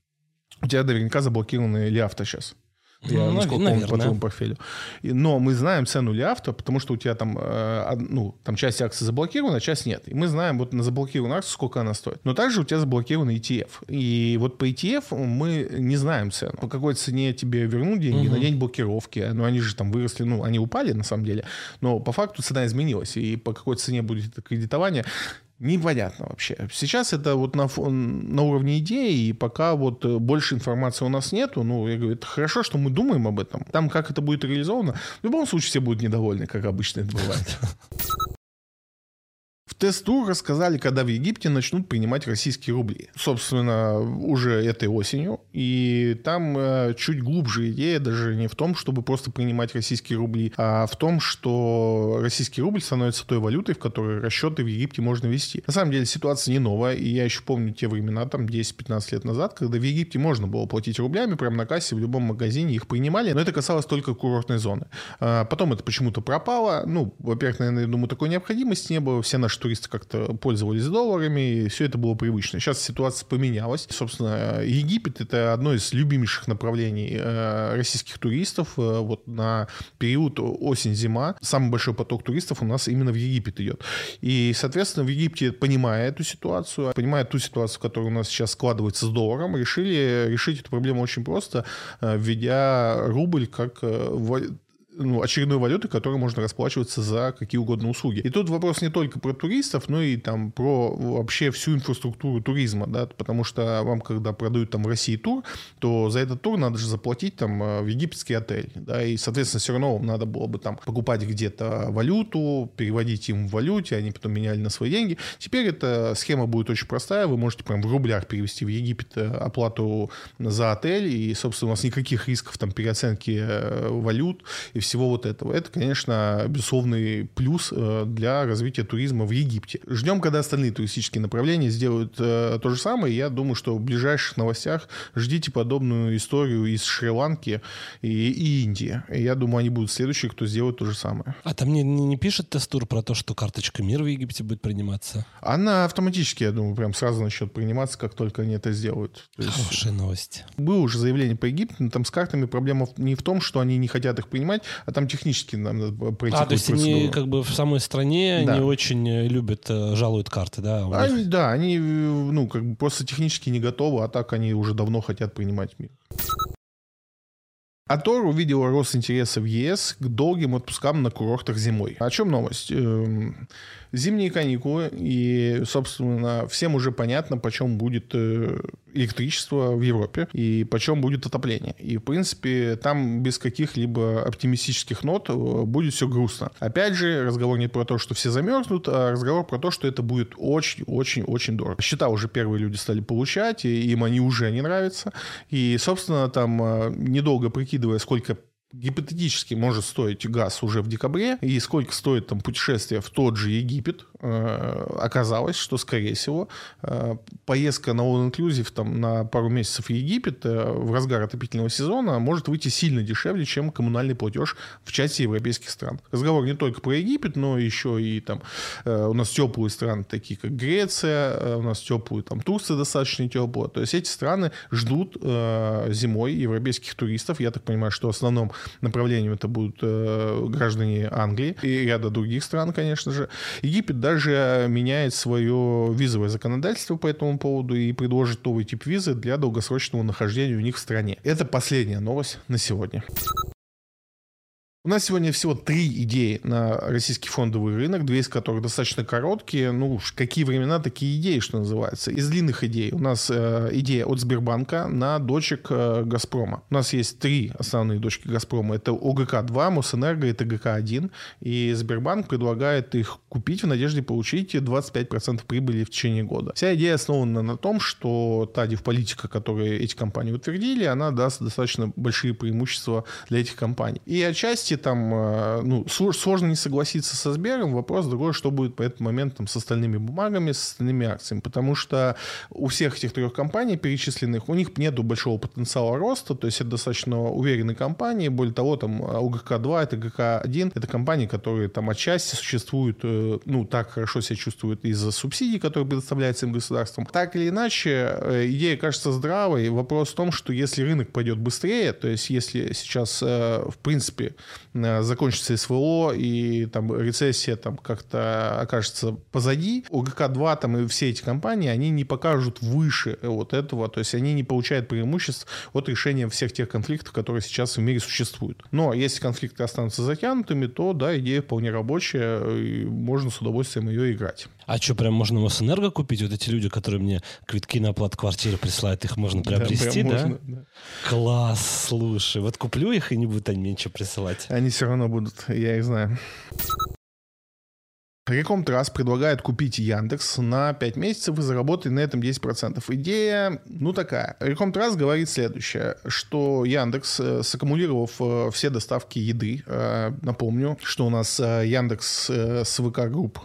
у тебя наверняка заблокированы ли авто сейчас. Я, ну, насколько наверное. помню, по твоему портфелю. Но мы знаем цену ли авто, потому что у тебя там, э, ну, там часть акций заблокирована, а часть нет. И мы знаем вот на заблокированную акцию, сколько она стоит. Но также у тебя заблокирован ETF. И вот по ETF мы не знаем цену. По какой цене тебе вернут деньги угу. на день блокировки. Ну, они же там выросли, ну, они упали на самом деле. Но по факту цена изменилась. И по какой цене будет это кредитование, непонятно вообще. Сейчас это вот на, на уровне идеи, и пока вот э, больше информации у нас нету, ну, я говорю, это хорошо, что мы думаем об этом. Там, как это будет реализовано, в любом случае все будут недовольны, как обычно это бывает. тест-тур рассказали, когда в Египте начнут принимать российские рубли. Собственно, уже этой осенью. И там э, чуть глубже идея даже не в том, чтобы просто принимать российские рубли, а в том, что российский рубль становится той валютой, в которой расчеты в Египте можно вести. На самом деле ситуация не новая, и я еще помню те времена, там 10-15 лет назад, когда в Египте можно было платить рублями прямо на кассе в любом магазине, их принимали, но это касалось только курортной зоны. А потом это почему-то пропало. Ну, во-первых, наверное, я думаю, такой необходимости не было. Все наши туристы как-то пользовались долларами, и все это было привычно. Сейчас ситуация поменялась. Собственно, Египет — это одно из любимейших направлений э, российских туристов. Э, вот на период осень-зима самый большой поток туристов у нас именно в Египет идет. И, соответственно, в Египте, понимая эту ситуацию, понимая ту ситуацию, которая у нас сейчас складывается с долларом, решили решить эту проблему очень просто, э, введя рубль как ну, очередной валюты, которой можно расплачиваться за какие угодно услуги. И тут вопрос не только про туристов, но и там про вообще всю инфраструктуру туризма, да, потому что вам, когда продают там в России тур, то за этот тур надо же заплатить там э, в египетский отель, да, и, соответственно, все равно вам надо было бы там покупать где-то валюту, переводить им в валюте, они потом меняли на свои деньги. Теперь эта схема будет очень простая, вы можете прям в рублях перевести в Египет э, оплату за отель, и, собственно, у вас никаких рисков там переоценки э, валют и всего вот этого. Это, конечно, безусловный плюс э, для развития туризма в Египте. Ждем, когда остальные туристические направления сделают э, то же самое. Я думаю, что в ближайших новостях ждите подобную историю из Шри-Ланки и, и Индии. Я думаю, они будут следующие, кто сделает то же самое. А там не, не, не пишет тестур про то, что карточка мира в Египте будет приниматься? Она автоматически, я думаю, прям сразу начнет приниматься, как только они это сделают. То есть... Хорошая новость. Было уже заявление по Египту, но там с картами проблема не в том, что они не хотят их принимать, а там технически нам надо пройти А, то есть процедуру. они как бы в самой стране да. не очень э, любят, э, жалуют карты, да? Они, да, они ну, как бы просто технически не готовы, а так они уже давно хотят принимать мир. Атор увидела рост интереса в ЕС к долгим отпускам на курортах зимой. О чем новость? Эм, зимние каникулы, и, собственно, всем уже понятно, почем будет э, электричество в Европе и почем будет отопление. И, в принципе, там без каких-либо оптимистических нот э, будет все грустно. Опять же, разговор не про то, что все замерзнут, а разговор про то, что это будет очень-очень-очень дорого. Счета уже первые люди стали получать, и им они уже не нравятся. И, собственно, там, э, недолго прикидывая, сколько гипотетически может стоить газ уже в декабре, и сколько стоит там путешествие в тот же Египет, оказалось, что, скорее всего, э, поездка на All Inclusive там, на пару месяцев в Египет э, в разгар отопительного сезона может выйти сильно дешевле, чем коммунальный платеж в части европейских стран. Разговор не только про Египет, но еще и там у нас теплые страны, такие как Греция, у нас теплые там Турция достаточно теплая. То есть эти страны ждут зимой европейских туристов. Я так понимаю, что в основном направлением это будут э, граждане Англии и ряда других стран, конечно же. Египет даже меняет свое визовое законодательство по этому поводу и предложит новый тип визы для долгосрочного нахождения у них в стране. Это последняя новость на сегодня. У нас сегодня всего три идеи на российский фондовый рынок, две из которых достаточно короткие. Ну уж какие времена, такие идеи, что называется. Из длинных идей у нас э, идея от Сбербанка на дочек э, Газпрома. У нас есть три основные дочки Газпрома. Это ОГК-2, Мосэнерго и ТГК-1. И Сбербанк предлагает их купить в надежде получить 25% прибыли в течение года. Вся идея основана на том, что та политика, которую эти компании утвердили, она даст достаточно большие преимущества для этих компаний. И отчасти там, э, ну, сложно не согласиться со Сбером. Вопрос другой, что будет по этому моменту с остальными бумагами, с остальными акциями. Потому что у всех этих трех компаний перечисленных, у них нету большого потенциала роста, то есть это достаточно уверенные компании. Более того, там УГК-2, это ГК-1, это компании, которые там отчасти существуют, э, ну, так хорошо себя чувствуют из-за субсидий, которые предоставляются им государством. Так или иначе, э, идея кажется здравой. Вопрос в том, что если рынок пойдет быстрее, то есть если сейчас, в принципе, Э, закончится СВО и там рецессия там как-то окажется позади, ОГК-2 там и все эти компании, они не покажут выше вот этого, то есть они не получают преимуществ от решения всех тех конфликтов, которые сейчас в мире существуют. Но если конфликты останутся затянутыми, то да, идея вполне рабочая, и можно с удовольствием ее играть. А что, прям можно Мосэнерго купить? Вот эти люди, которые мне квитки на оплату квартиры присылают, их можно приобрести, да? да? Можно, да? Класс, слушай. Вот куплю их, и не будут они мне ничего присылать. Они все равно будут, я их знаю. Риком-Траст предлагает купить Яндекс на 5 месяцев и заработать на этом 10%. Идея, ну, такая. Риком-Траст говорит следующее, что Яндекс, э, саккумулировав э, все доставки еды, э, напомню, что у нас Яндекс с VK Group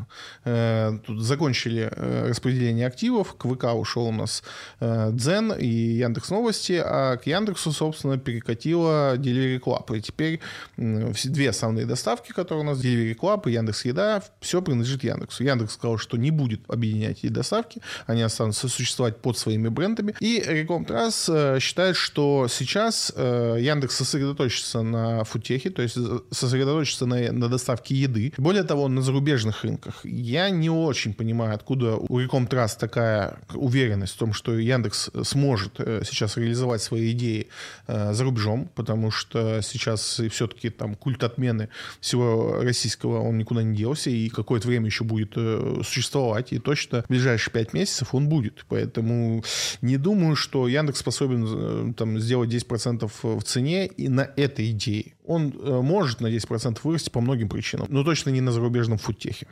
тут закончили распределение активов, к VK ушел у нас Дзен и Яндекс Новости, а к Яндексу, собственно, перекатила Delivery Club. И теперь две основные доставки, которые у нас, Delivery Club и Яндекс Еда, все принадлежит Яндексу. Яндекс сказал, что не будет объединять эти доставки, они останутся существовать под своими брендами. И Реком Трасс э, считает, что сейчас э, Яндекс сосредоточится на футехе, то есть сосредоточится на, на доставке еды. Более того, на зарубежных рынках. Я не очень понимаю, откуда у Реком Трасс такая уверенность в том, что Яндекс сможет э, сейчас реализовать свои идеи за рубежом, потому что сейчас все-таки там культ отмены всего российского, он никуда не делся, и какой какое-то время еще будет э, существовать, и точно в ближайшие пять месяцев он будет. Поэтому не думаю, что Яндекс способен э, там, сделать 10% в цене и на этой идее. Он э, может на 10% вырасти по многим причинам, но точно не на зарубежном фудтехе.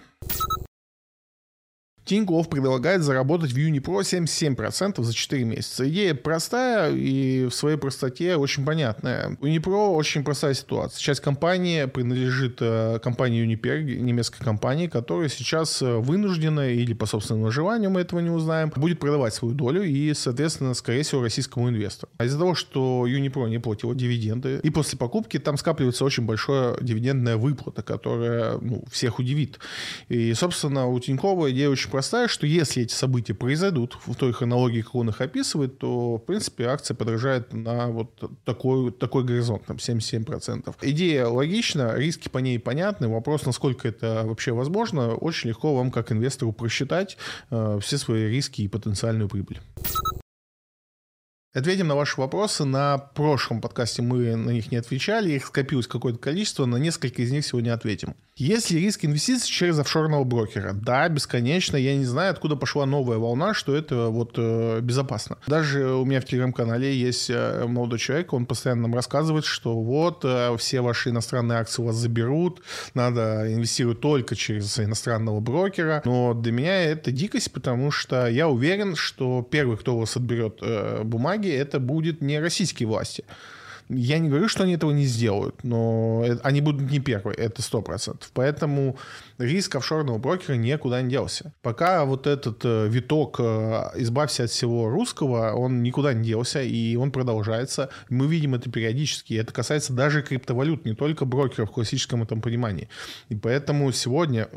Тинькофф предлагает заработать в Юнипро 77% за 4 месяца. Идея простая и в своей простоте очень понятная. У Юнипро очень простая ситуация. Часть компании принадлежит э, компании Юнипер, немецкой компании, которая сейчас э, вынуждена или по собственному желанию, мы этого не узнаем, будет продавать свою долю и, соответственно, скорее всего, российскому инвестору. А из-за того, что Юнипро не платила дивиденды, и после покупки там скапливается очень большая дивидендная выплата, которая ну, всех удивит. И, собственно, у Тинькова идея очень простая, что если эти события произойдут в той хронологии, как он их описывает, то, в принципе, акция подражает на вот такой, такой горизонт, там 77%. Идея логична, риски по ней понятны. Вопрос, насколько это вообще возможно, очень легко вам, как инвестору, просчитать э, все свои риски и потенциальную прибыль. Ответим на ваши вопросы. На прошлом подкасте мы на них не отвечали, их скопилось какое-то количество, на несколько из них сегодня ответим. Есть ли риск инвестиций через офшорного брокера? Да, бесконечно. Я не знаю, откуда пошла новая волна, что это вот э, безопасно. Даже у меня в телеграм-канале есть э, молодой человек, он постоянно нам рассказывает, что вот э, все ваши иностранные акции у вас заберут, надо инвестировать только через иностранного брокера. Но для меня это дикость, потому что я уверен, что первый, кто у вас отберет э, бумаги, это будет не российские власти. Я не говорю, что они этого не сделают, но они будут не первые, это сто процентов. Поэтому риск офшорного брокера никуда не делся. Пока вот этот э, виток э, «избавься от всего русского», он никуда не делся, и он продолжается. Мы видим это периодически. Это касается даже криптовалют, не только брокеров в классическом этом понимании. И поэтому сегодня,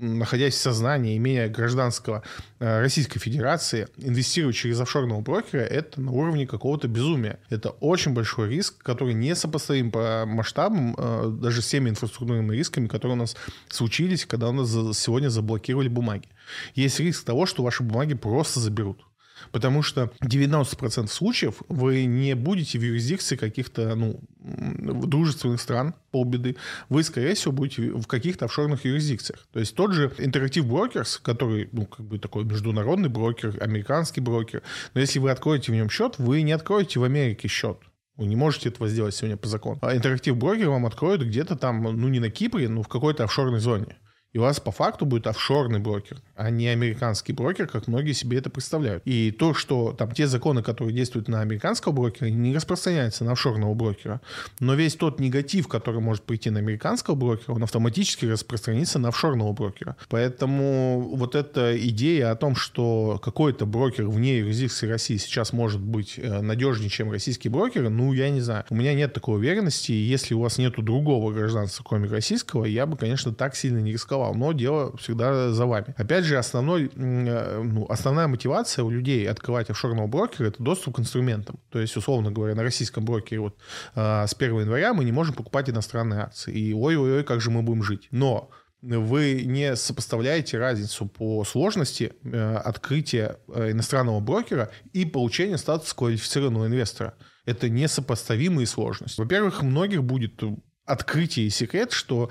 находясь в сознании, имея гражданского э, Российской Федерации, инвестировать через офшорного брокера – это на уровне какого-то безумия. Это очень большой риск, который не сопоставим по масштабам даже с теми инфраструктурными рисками, которые у нас случились когда у нас сегодня заблокировали бумаги. Есть риск того, что ваши бумаги просто заберут. Потому что 90% случаев вы не будете в юрисдикции каких-то ну, дружественных стран, полбеды. Вы, скорее всего, будете в каких-то офшорных юрисдикциях. То есть тот же Interactive Brokers, который, ну, как бы такой международный брокер, американский брокер, но если вы откроете в нем счет, вы не откроете в Америке счет. Вы не можете этого сделать сегодня по закону. А интерактив брокер вам откроют где-то там, ну не на Кипре, но в какой-то офшорной зоне и у вас по факту будет офшорный брокер, а не американский брокер, как многие себе это представляют. И то, что там те законы, которые действуют на американского брокера, не распространяются на офшорного брокера. Но весь тот негатив, который может прийти на американского брокера, он автоматически распространится на офшорного брокера. Поэтому вот эта идея о том, что какой-то брокер вне юрисдикции России сейчас может быть э, надежнее, чем российский брокер, ну, я не знаю. У меня нет такой уверенности. Если у вас нету другого гражданства, кроме российского, я бы, конечно, так сильно не рисковал рисковал, но дело всегда за вами. Опять же, основной, э, ну, основная мотивация у людей открывать офшорного брокера – это доступ к инструментам. То есть, условно говоря, на российском брокере вот э, с 1 января мы не можем покупать иностранные акции. И ой-ой-ой, как же мы будем жить. Но вы не сопоставляете разницу по сложности э, открытия э, иностранного брокера и получения статуса квалифицированного инвестора. Это несопоставимые сложности. Во-первых, многих будет открытие и секрет, что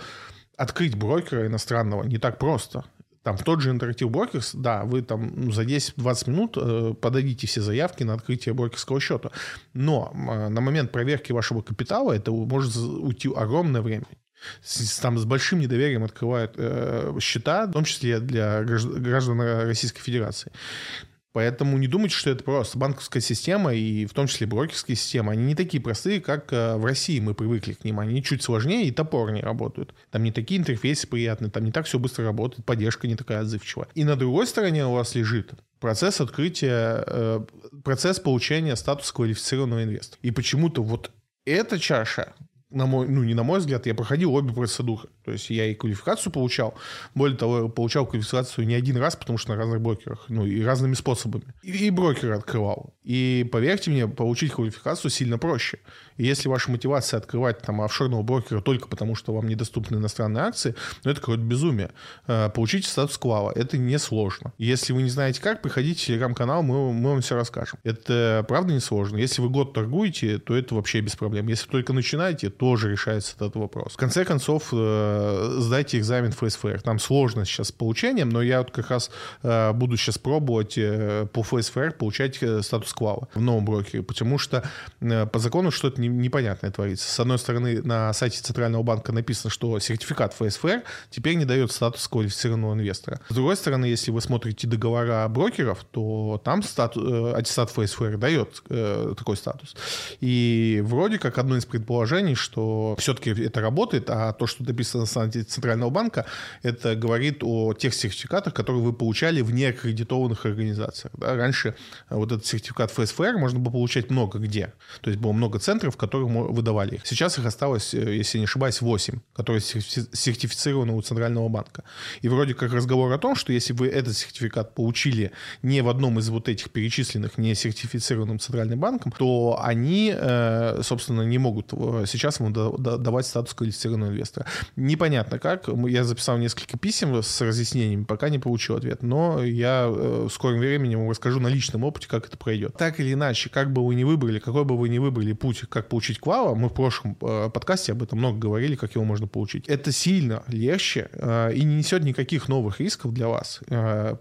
открыть брокера иностранного не так просто. Там в тот же Interactive Brokers, да, вы там ну, за 10-20 минут э, подадите все заявки на открытие брокерского счета. Но э, на момент проверки вашего капитала это может уйти огромное время. с, там с большим недоверием открывают э, счета, в том числе для граждан Российской Федерации. Поэтому не думайте, что это просто банковская система и в том числе брокерская система. Они не такие простые, как э, в России мы привыкли к ним. Они чуть сложнее и топорнее работают. Там не такие интерфейсы приятные, там не так все быстро работает, поддержка не такая отзывчивая. И на другой стороне у вас лежит процесс открытия, э, процесс получения статуса квалифицированного инвестора. И почему-то вот эта чаша на мой, ну, не на мой взгляд, я проходил обе процедуры. То есть я и квалификацию получал, более того, получал квалификацию не один раз, потому что на разных брокерах, ну, и разными способами. И, и брокер открывал. И поверьте мне, получить квалификацию сильно проще. И если ваша мотивация открывать там офшорного брокера только потому, что вам недоступны иностранные акции, ну, это какое-то безумие. Э, получите статус квала. Это несложно. Если вы не знаете как, приходите в телеграм-канал, мы, мы вам все расскажем. Это правда несложно. Если вы год торгуете, то это вообще без проблем. Если только начинаете, тоже решается этот вопрос. В конце концов, э, сдайте экзамен ФСФР. Там сложно сейчас с получением, но я вот как раз э, буду сейчас пробовать по ФСФР получать статус квала в новом брокере, потому что по закону что-то непонятное творится. С одной стороны, на сайте Центрального банка написано, что сертификат ФСФР теперь не дает статус квалифицированного инвестора. С другой стороны, если вы смотрите договора брокеров, то там статус, аттестат ФСФР дает такой статус. И вроде как одно из предположений, что все-таки это работает, а то, что написано на сайте Центрального банка, это говорит о тех сертификатах, которые вы получали в неаккредитованных организациях. Да? Раньше вот этот сертификат ФСФР можно было получать много где. То есть было много центров, которые выдавали их. Сейчас их осталось, э, если не ошибаюсь, 8, которые сертифицированы у Центрального банка. И вроде как разговор о том, что если вы этот сертификат получили не в одном из вот этих перечисленных, не сертифицированным Центральным банком, то они, э, собственно, не могут э, сейчас максимум давать статус квалифицированного инвестора. Непонятно как. Я записал несколько писем с разъяснениями, пока не получил ответ. Но я в скором времени вам расскажу на личном опыте, как это пройдет. Так или иначе, как бы вы ни выбрали, какой бы вы ни выбрали путь, как получить квала, мы в прошлом э, подкасте об этом много говорили, как его можно получить. Это сильно легче э, и не несет никаких новых рисков для вас.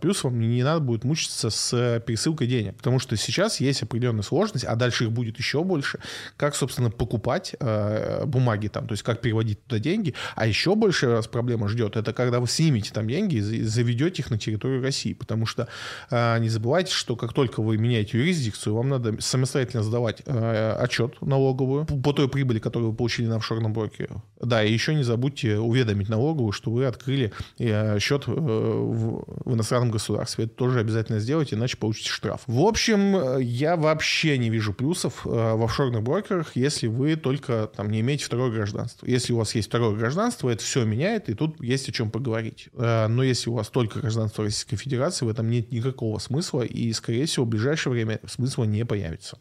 Плюс вам не надо будет мучиться с пересылкой денег, потому что сейчас есть определенная сложность, а дальше их будет еще больше, как, собственно, покупать Э, бумаги там, то есть как переводить туда деньги. А еще больше раз проблема ждет, это когда вы снимете там деньги и заведете их на территорию России, потому что э, не забывайте, что как только вы меняете юрисдикцию, вам надо самостоятельно сдавать э, отчет налоговую по той прибыли, которую вы получили на офшорном брокере. Да, и еще не забудьте уведомить налоговую, что вы открыли счет в, в иностранном государстве. Это тоже обязательно сделайте, иначе получите штраф. В общем, я вообще не вижу плюсов в офшорных брокерах, если вы только там не иметь второе гражданство. Если у вас есть второе гражданство, это все меняет, и тут есть о чем поговорить. Э, но если у вас только гражданство Российской Федерации, в этом нет никакого смысла, и, скорее всего, в ближайшее время смысла не появится.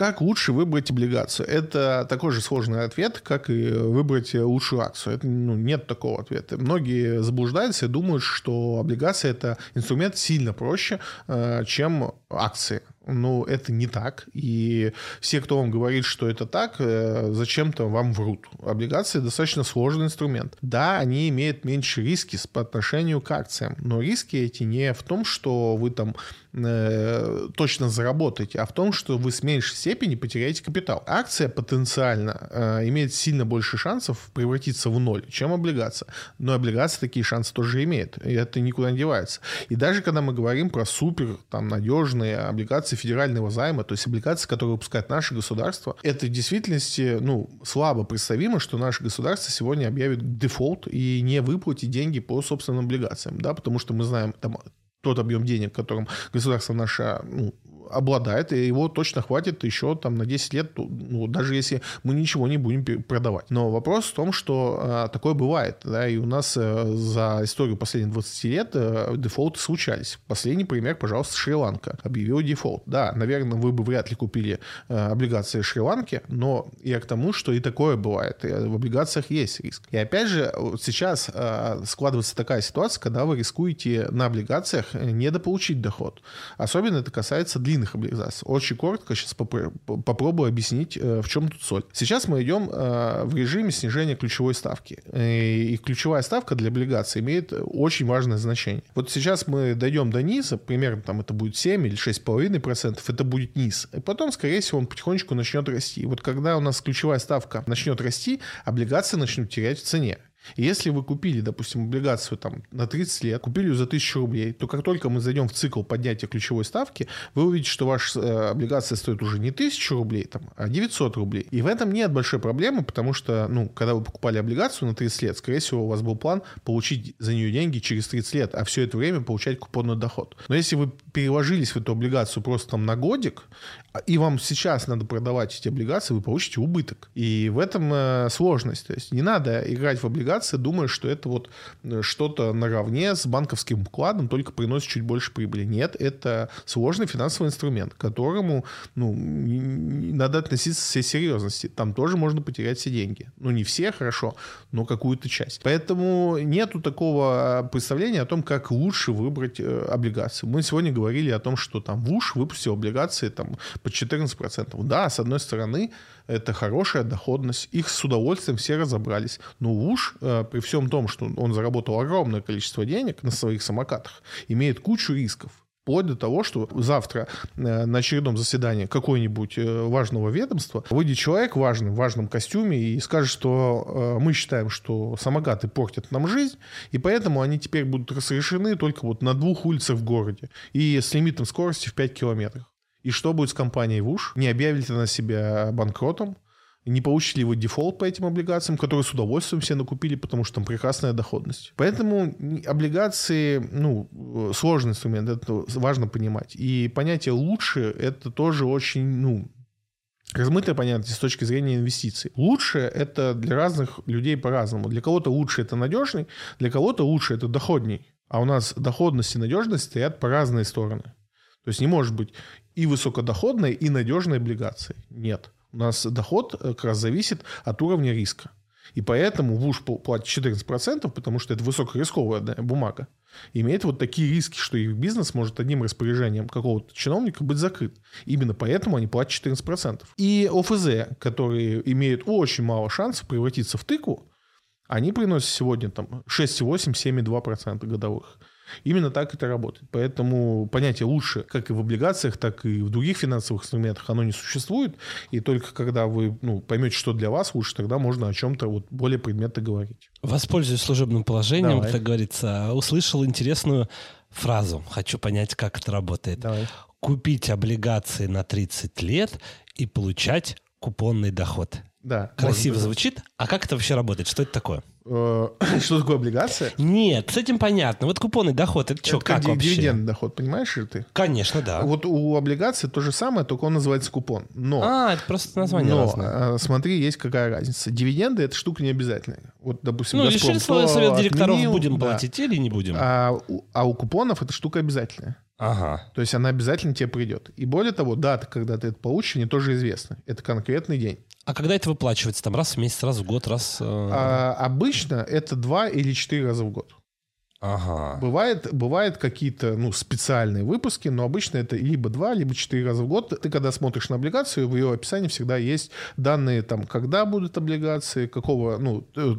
Как лучше выбрать облигацию? Это такой же сложный ответ, как и выбрать лучшую акцию. Это, ну, нет такого ответа. Многие заблуждаются и думают, что облигация – это инструмент сильно проще, э, чем акции ну, это не так. И все, кто вам говорит, что это так, э, зачем-то вам врут. Облигации достаточно сложный инструмент. Да, они имеют меньше риски по отношению к акциям, но риски эти не в том, что вы там э, точно заработаете, а в том, что вы с меньшей степени потеряете капитал. Акция потенциально э, имеет сильно больше шансов превратиться в ноль, чем облигация. Но облигация такие шансы тоже имеет, и это никуда не девается. И даже когда мы говорим про супер там надежные облигации федерального займа, то есть облигации, которые выпускает наше государство, это в действительности ну, слабо представимо, что наше государство сегодня объявит дефолт и не выплатит деньги по собственным облигациям, да, потому что мы знаем там тот объем денег, которым государство наше ну, обладает, и его точно хватит еще там на 10 лет, ну, даже если мы ничего не будем продавать. Но вопрос в том, что а, такое бывает, да, и у нас а, за историю последних 20 лет а, дефолты случались. Последний пример, пожалуйста, Шри-Ланка объявила дефолт. Да, наверное, вы бы вряд ли купили облигации Шри-Ланки, но я к тому, что и такое бывает. В облигациях есть риск. И опять же, сейчас складывается такая ситуация, когда вы рискуете на облигациях недополучить доход. Особенно это касается длинных длинных облигаций. Очень коротко сейчас попробую объяснить, в чем тут соль. Сейчас мы идем в режиме снижения ключевой ставки. И ключевая ставка для облигаций имеет очень важное значение. Вот сейчас мы дойдем до низа, примерно там это будет 7 или 6,5%, это будет низ. И потом, скорее всего, он потихонечку начнет расти. И вот когда у нас ключевая ставка начнет расти, облигации начнут терять в цене. Если вы купили, допустим, облигацию там, на 30 лет, купили ее за 1000 рублей, то как только мы зайдем в цикл поднятия ключевой ставки, вы увидите, что ваша э, облигация стоит уже не 1000 рублей, там, а 900 рублей. И в этом нет большой проблемы, потому что, ну, когда вы покупали облигацию на 30 лет, скорее всего, у вас был план получить за нее деньги через 30 лет, а все это время получать купонный доход. Но если вы переложились в эту облигацию просто там на годик, и вам сейчас надо продавать эти облигации, вы получите убыток. И в этом э, сложность. То есть не надо играть в облигации, думая, что это вот э, что-то наравне с банковским вкладом, только приносит чуть больше прибыли. Нет, это сложный финансовый инструмент, к которому ну, надо относиться все серьезности. Там тоже можно потерять все деньги. Ну, не все, хорошо, но какую-то часть. Поэтому нету такого представления о том, как лучше выбрать э, облигации. Мы сегодня говорили о том, что там ВУШ выпустил облигации там по 14%. Да, с одной стороны, это хорошая доходность, их с удовольствием все разобрались. Но уж э, при всем том, что он заработал огромное количество денег на своих самокатах, имеет кучу рисков. Вплоть до того, что завтра э, на очередном заседании какой-нибудь э, важного ведомства выйдет человек важный, в важном костюме и скажет, что мы считаем, что самокаты портят нам жизнь, и поэтому они теперь будут разрешены только вот на двух улицах в городе и с лимитом скорости в 5 километров. И что будет с компанией ВУШ? Не объявит ли она себя банкротом? Не получит ли вы дефолт по этим облигациям, которые с удовольствием все накупили, потому что там прекрасная доходность. Поэтому облигации, ну, сложный инструмент, это важно понимать. И понятие «лучше» — это тоже очень, ну, размытое понятие с точки зрения инвестиций. Лучше это для разных людей по-разному. Для кого-то лучше это надежный, для кого-то лучше это доходней. А у нас доходность и надежность стоят по разные стороны. То есть не может быть и высокодоходной, и надежной облигации. Нет. У нас доход э, как раз зависит от уровня риска. И поэтому ВУШ платит 14%, потому что это высокорисковая бумага. Имеет вот такие риски, что их бизнес может одним распоряжением какого-то чиновника быть закрыт. Именно поэтому они платят 14%. И ОФЗ, которые имеют очень мало шансов превратиться в тыкву, они приносят сегодня там 6,8, 7,2% годовых. Именно так это работает. Поэтому понятие лучше, как и в облигациях, так и в других финансовых инструментах, оно не существует. И только когда вы ну, поймете, что для вас лучше, тогда можно о чем-то вот более предметно говорить. Воспользуюсь служебным положением, Давай. как говорится. Услышал интересную фразу. Хочу понять, как это работает. Давай. Купить облигации на 30 лет и получать купонный доход. Да. Красиво звучит. А как это вообще работает? Что это такое? Э, что такое облигация? Нет, с этим понятно. Вот купонный доход, это что, это как, как вообще? дивидендный доход, понимаешь ли ты? Конечно, да. Вот у облигации то же самое, только он называется купон. Но, а, это просто название но, разное. А, смотри, есть какая разница. Дивиденды — это штука не обязательная. Вот, допустим, ну, решили свой совет директоров, отменил, будем да. платить или не будем. А, а у купонов это штука обязательная. Ага. То есть она обязательно тебе придет. И более того, дата, когда ты это получишь, мне тоже известна. Это конкретный день. А когда это выплачивается? Там раз в месяц, раз в год, раз... Э... А, обычно это два или четыре раза в год. Ага. Бывает, бывает какие-то ну, специальные выпуски, но обычно это либо два, либо четыре раза в год. Ты когда смотришь на облигацию, в ее описании всегда есть данные, там, когда будут облигации, какого, ну, э,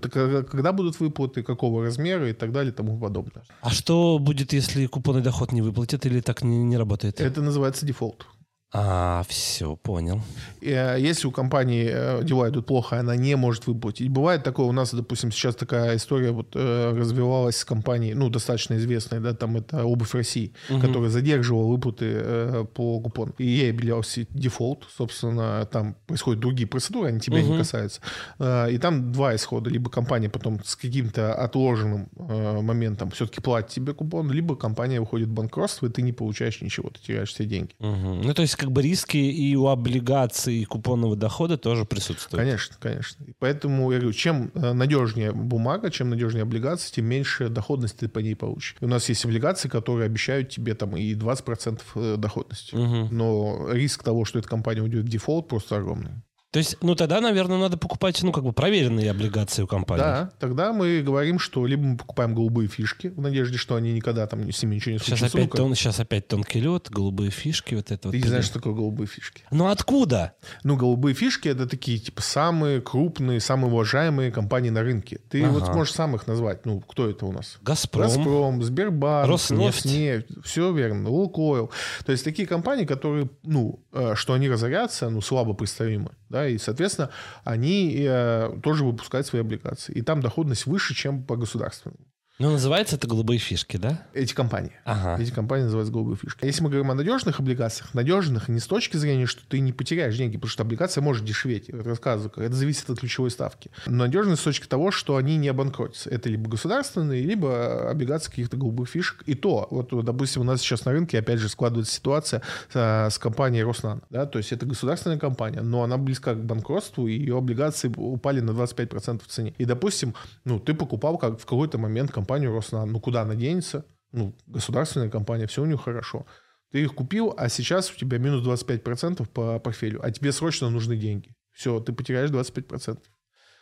когда будут выплаты, какого размера и так далее и тому подобное. А что будет, если купонный доход не выплатит или так не, не работает? Это называется дефолт. А, все, понял. Э, если у компании э, дела идут плохо, она не может выплатить. Бывает такое, у нас, допустим, сейчас такая история вот э, развивалась с компанией, ну, достаточно известной, да, там это «Обувь России», угу. которая задерживала выплаты по купону. И ей объявлялся дефолт, собственно, там происходят другие процедуры, они тебя угу. не касаются. И там два исхода. Либо компания потом с каким-то отложенным моментом все-таки платит тебе купон, либо компания выходит в банкротство, и ты не получаешь ничего, ты теряешь все деньги. Угу. Ну, то есть как бы риски и у облигаций и купонного дохода тоже присутствуют. Конечно, конечно. И поэтому я говорю, чем э, надежнее бумага, чем надежнее облигации, тем меньше доходности ты по ней получишь. И у нас есть облигации, которые обещают тебе там и 20% э, доходности. Угу. Но риск того, что эта компания уйдет в дефолт, просто огромный. То есть, ну тогда, наверное, надо покупать, ну как бы проверенные облигации у компании. Да, тогда мы говорим, что либо мы покупаем голубые фишки в надежде, что они никогда там с ними ничего не сейчас случится. Опять тон, сейчас опять тонкий лед, голубые фишки, вот это Ты вот. не знаешь, что такое голубые фишки? Ну откуда? Ну, голубые фишки это такие, типа, самые крупные, самые уважаемые компании на рынке. Ты ага. вот сможешь сам их назвать. Ну, кто это у нас? Газпром. Газпром, Сбербанк, Роснефть. Роснефть. Все верно. Лукойл. То есть такие компании, которые, ну, э, что они разорятся, ну, слабо представимы. Да, и, соответственно, они э, тоже выпускают свои облигации. И там доходность выше, чем по государственному. Ну, называется это голубые фишки, да? Эти компании. Ага. Эти компании называются голубые фишки. Если мы говорим о надежных облигациях, надежных не с точки зрения, что ты не потеряешь деньги, потому что облигация может дешеветь. Я рассказываю, это зависит от ключевой ставки. Но надежность с точки того, что они не обанкротятся. Это либо государственные, либо облигации каких-то голубых фишек. И то, вот, допустим, у нас сейчас на рынке опять же складывается ситуация с, с компанией Роснано. Да? То есть это государственная компания, но она близка к банкротству, и ее облигации упали на 25% в цене. И, допустим, ну, ты покупал как в какой-то момент компанию компанию Роснано. Ну, куда она денется? Ну, государственная компания, все у нее хорошо. Ты их купил, а сейчас у тебя минус 25% по портфелю, а тебе срочно нужны деньги. Все, ты потеряешь 25%.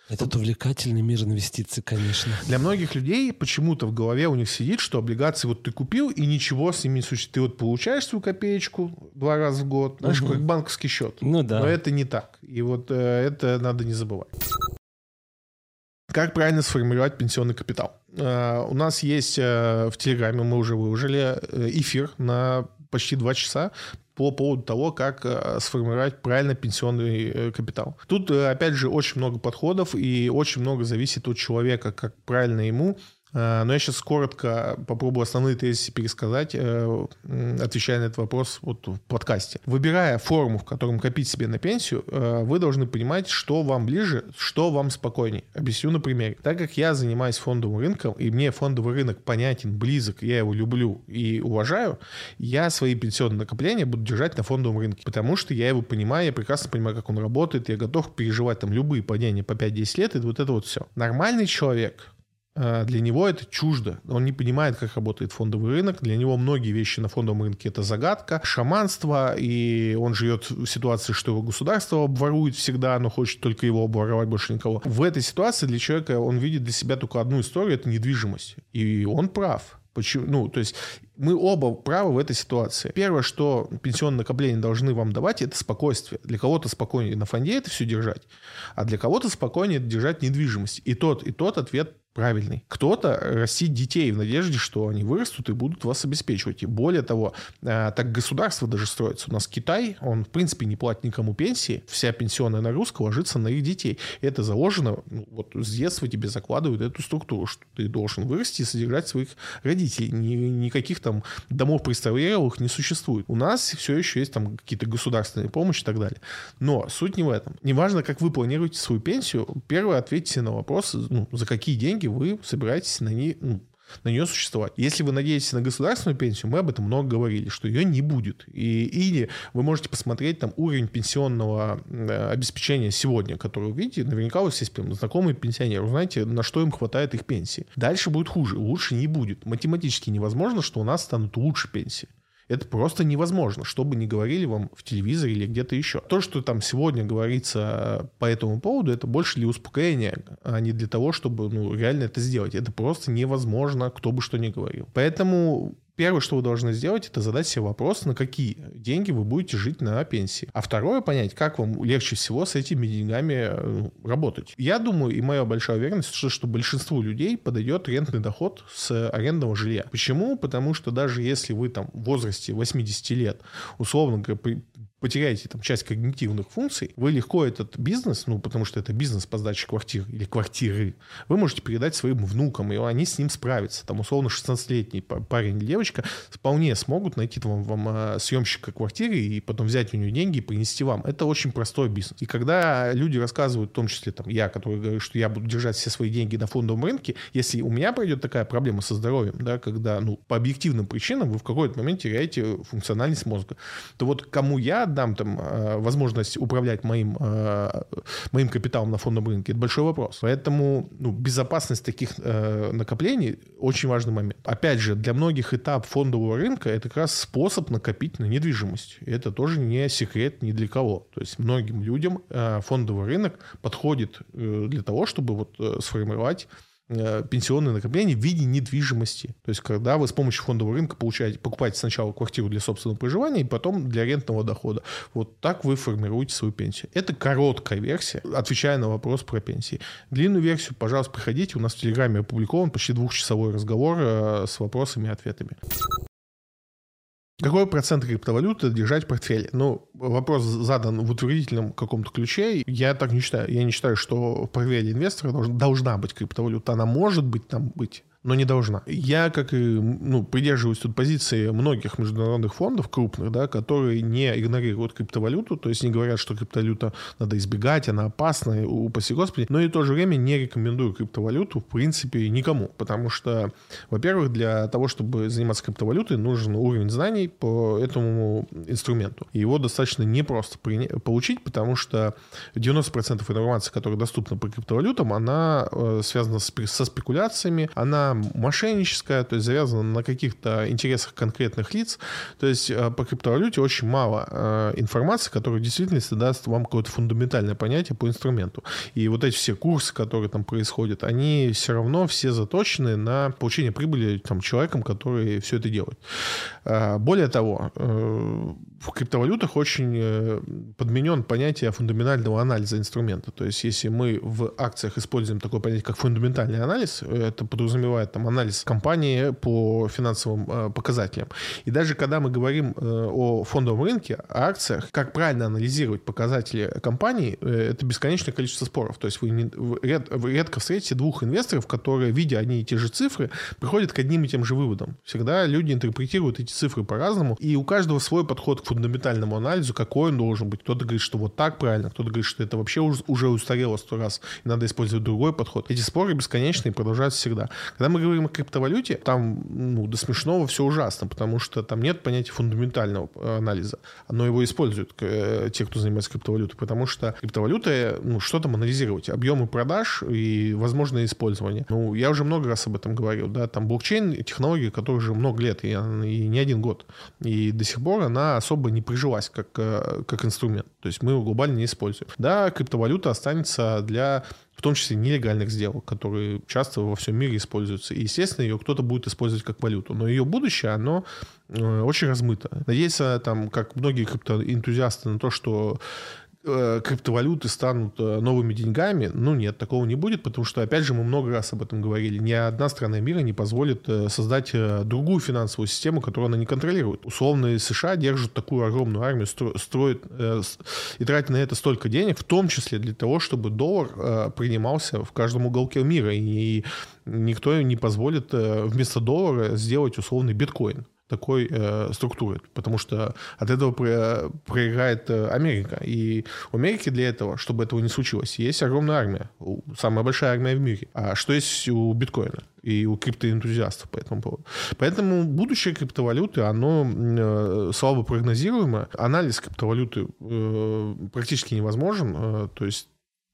Этот увлекательный мир инвестиций, конечно. Для многих людей почему-то в голове у них сидит, что облигации вот ты купил, и ничего с ними не случится. Ты вот получаешь свою копеечку два раза в год, знаешь, угу. как банковский счет. Ну да. Но это не так. И вот э, это надо не забывать. Как правильно сформировать пенсионный капитал? Uh, у нас есть uh, в Телеграме, мы уже выложили э, эфир на почти два часа по поводу того, как сформировать правильно пенсионный э, капитал. Тут, опять же, очень много подходов и очень много зависит от человека, как правильно ему Э, но я сейчас коротко попробую основные тезисы пересказать, э, отвечая на этот вопрос вот в подкасте. Выбирая форму, в котором копить себе на пенсию, э, вы должны понимать, что вам ближе, что вам спокойней. Объясню на примере. Так как я занимаюсь фондовым рынком, и мне фондовый рынок понятен, близок, я его люблю и уважаю, я свои пенсионные накопления буду держать на фондовом рынке, потому что я его понимаю, я прекрасно понимаю, как он работает, я готов переживать там любые падения по 5-10 лет, и вот это вот все. Нормальный человек, Э, для него это чуждо. Он не понимает, как работает фондовый рынок. Для него многие вещи на фондовом рынке это загадка, шаманство, и он живет в ситуации, что его государство обворует всегда, но хочет только его обворовать, больше никого. В этой ситуации для человека он видит для себя только одну историю, это недвижимость. И он прав. Почему? Ну, то есть мы оба правы в этой ситуации. Первое, что пенсионные накопления должны вам давать, это спокойствие. Для кого-то спокойнее на фонде это все держать, а для кого-то спокойнее держать недвижимость. И тот, и тот ответ правильный. Кто-то растит детей в надежде, что они вырастут и будут вас обеспечивать. И более того, э, так государство даже строится. У нас Китай, он в принципе не платит никому пенсии, вся пенсионная нагрузка ложится на их детей. Это заложено, ну, вот с детства тебе закладывают эту структуру, что ты должен вырасти и содержать своих родителей. Ни, никаких там домов престарелых не существует. У нас все еще есть там какие-то государственные помощи и так далее. Но суть не в этом. Неважно, как вы планируете свою пенсию, первое ответьте на вопрос, ну, за какие деньги вы собираетесь на ней, ну, на нее существовать. Если вы надеетесь на государственную пенсию, мы об этом много говорили, что ее не будет. И, или вы можете посмотреть там уровень пенсионного э, обеспечения сегодня, который вы видите, наверняка у вас есть прям знакомые пенсионеры, знаете, на что им хватает их пенсии. Дальше будет хуже, лучше не будет. Математически невозможно, что у нас станут лучше пенсии. Это просто невозможно, что бы ни говорили вам в телевизоре или где-то еще. То, что там сегодня говорится по этому поводу, это больше для успокоения, а не для того, чтобы ну, реально это сделать. Это просто невозможно, кто бы что ни говорил. Поэтому Первое, что вы должны сделать, это задать себе вопрос, на какие деньги вы будете жить на пенсии. А второе, понять, как вам легче всего с этими деньгами э, работать. Я думаю, и моя большая уверенность, что, что большинству людей подойдет рентный доход с арендного жилья. Почему? Потому что даже если вы там в возрасте 80 лет, условно говоря, потеряете там часть когнитивных функций, вы легко этот бизнес, ну, потому что это бизнес по сдаче квартир или квартиры, вы можете передать своим внукам, и они с ним справятся. Там, условно, 16-летний парень или девочка вполне смогут найти вам, вам а, съемщика квартиры и потом взять у него деньги и принести вам. Это очень простой бизнес. И когда люди рассказывают, в том числе там я, который говорю, что я буду держать все свои деньги на фондовом рынке, если у меня пройдет такая проблема со здоровьем, да, когда, ну, по объективным причинам вы в какой-то момент теряете функциональность мозга, то вот кому я отдам там э, возможность управлять моим, э, моим капиталом на фондовом рынке, это большой вопрос. Поэтому ну, безопасность таких э, накоплений очень важный момент. Опять же, для многих этап фондового рынка это как раз способ накопить на недвижимость. И это тоже не секрет ни для кого. То есть многим людям фондовый рынок подходит для того, чтобы вот сформировать пенсионные накопления в виде недвижимости. То есть, когда вы с помощью фондового рынка получаете, покупаете сначала квартиру для собственного проживания и потом для рентного дохода. Вот так вы формируете свою пенсию. Это короткая версия, отвечая на вопрос про пенсии. Длинную версию, пожалуйста, приходите. У нас в Телеграме опубликован почти двухчасовой разговор э, с вопросами и ответами. Какой процент криптовалюты держать в портфеле? Ну, вопрос задан в утвердительном каком-то ключе. Я так не считаю. Я не считаю, что в портфеле инвестора должна быть криптовалюта. Она может быть там быть, но не должна. Я, как и ну, придерживаюсь тут позиции многих международных фондов крупных, да, которые не игнорируют криптовалюту, то есть не говорят, что криптовалюта надо избегать, она опасна, упаси господи, но и в то же время не рекомендую криптовалюту в принципе никому, потому что, во-первых, для того, чтобы заниматься криптовалютой, нужен уровень знаний по этому инструменту. И его достаточно непросто получить, потому что 90% информации, которая доступна по криптовалютам, она э, связана со спекуляциями, она мошенническая, то есть завязана на каких-то интересах конкретных лиц. То есть э, по криптовалюте очень мало э, информации, которая в действительности даст вам какое-то фундаментальное понятие по инструменту. И вот эти все курсы, которые там происходят, они все равно все заточены на получение прибыли там, человеком, который все это делает. Э, более того, в криптовалютах очень подменен понятие фундаментального анализа инструмента. То есть если мы в акциях используем такое понятие, как фундаментальный анализ, это подразумевает подразумевает там анализ компании по финансовым э, показателям. И даже когда мы говорим э, о фондовом рынке, о акциях, как правильно анализировать показатели компании, э, это бесконечное количество споров. То есть вы, не, ред, вы редко встретите двух инвесторов, которые, видя одни и те же цифры, приходят к одним и тем же выводам. Всегда люди интерпретируют эти цифры по-разному, и у каждого свой подход к фундаментальному анализу, какой он должен быть. Кто-то говорит, что вот так правильно, кто-то говорит, что это вообще уже устарело сто раз, и надо использовать другой подход. Эти споры бесконечные и продолжаются всегда. Когда мы говорим о криптовалюте, там ну, до смешного все ужасно, потому что там нет понятия фундаментального анализа. Но его используют э, те, кто занимается криптовалютой, потому что криптовалюта, ну, что там анализировать? Объемы продаж и возможное использование. Ну, я уже много раз об этом говорил, да, там блокчейн, технология, которая уже много лет, и, и не один год. И до сих пор она особо не прижилась как, э, как инструмент. То есть мы его глобально не используем. Да, криптовалюта останется для в том числе нелегальных сделок, которые часто во всем мире используются. И, естественно, ее кто-то будет использовать как валюту. Но ее будущее, оно э, очень размыто. Надеяться, там, как многие криптоэнтузиасты, на то, что криптовалюты станут э, новыми деньгами, ну нет, такого не будет, потому что, опять же, мы много раз об этом говорили, ни одна страна мира не позволит э, создать другую финансовую систему, которую она не контролирует. Условные США держат такую огромную армию, строят и тратят на это столько денег, в том числе для того, чтобы доллар принимался в каждом уголке мира, и никто не позволит вместо доллара сделать условный биткоин такой э, структуры, потому что от этого про, проиграет э, Америка. И у Америки для этого, чтобы этого не случилось, есть огромная армия, самая большая армия в мире. А что есть у биткоина? и у криптоэнтузиастов по этому поводу. Поэтому будущее криптовалюты, оно э, слабо прогнозируемо. Анализ криптовалюты э, практически невозможен. Э, то есть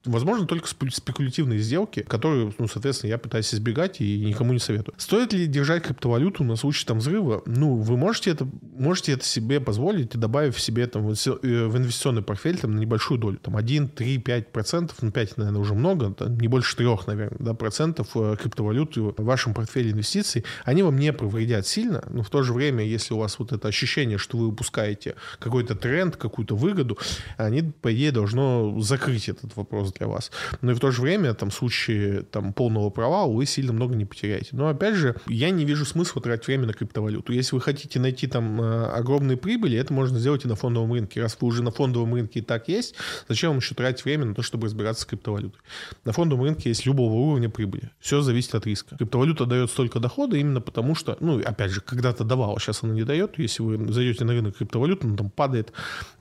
Возможно, только спекулятивные сделки, которые, ну, соответственно, я пытаюсь избегать и никому не советую. Стоит ли держать криптовалюту на случай там взрыва? Ну, вы можете это, можете это себе позволить, добавив себе там в э, инвестиционный портфель там на небольшую долю, там 1, 3, 5 процентов, ну 5, наверное, уже много, там, не больше 3, наверное, да, процентов э, криптовалюты в вашем портфеле инвестиций, они вам не повредят сильно, но в то же время, если у вас вот это ощущение, что вы упускаете какой-то тренд, какую-то выгоду, они, по идее, должно закрыть этот вопрос для вас. Но и в то же время, там, в случае там, полного провала вы сильно много не потеряете. Но, опять же, я не вижу смысла тратить время на криптовалюту. Если вы хотите найти там э, огромные прибыли, это можно сделать и на фондовом рынке. Раз вы уже на фондовом рынке и так есть, зачем вам еще тратить время на то, чтобы разбираться с криптовалютой? На фондовом рынке есть любого уровня прибыли. Все зависит от риска. Криптовалюта дает столько дохода именно потому, что, ну, опять же, когда-то давала, сейчас она не дает. Если вы зайдете на рынок криптовалют, он там падает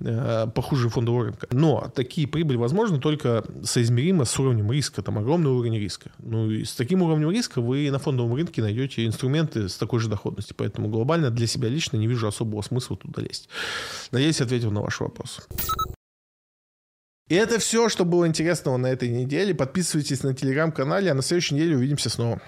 э, похуже фондового рынка. Но такие прибыли возможны только соизмеримо с уровнем риска. Там огромный уровень риска. Ну и с таким уровнем риска вы на фондовом рынке найдете инструменты с такой же доходностью. Поэтому глобально для себя лично не вижу особого смысла туда лезть. Надеюсь, ответил на ваш вопрос. И это все, что было интересного на этой неделе. Подписывайтесь на телеграм-канале, а на следующей неделе увидимся снова.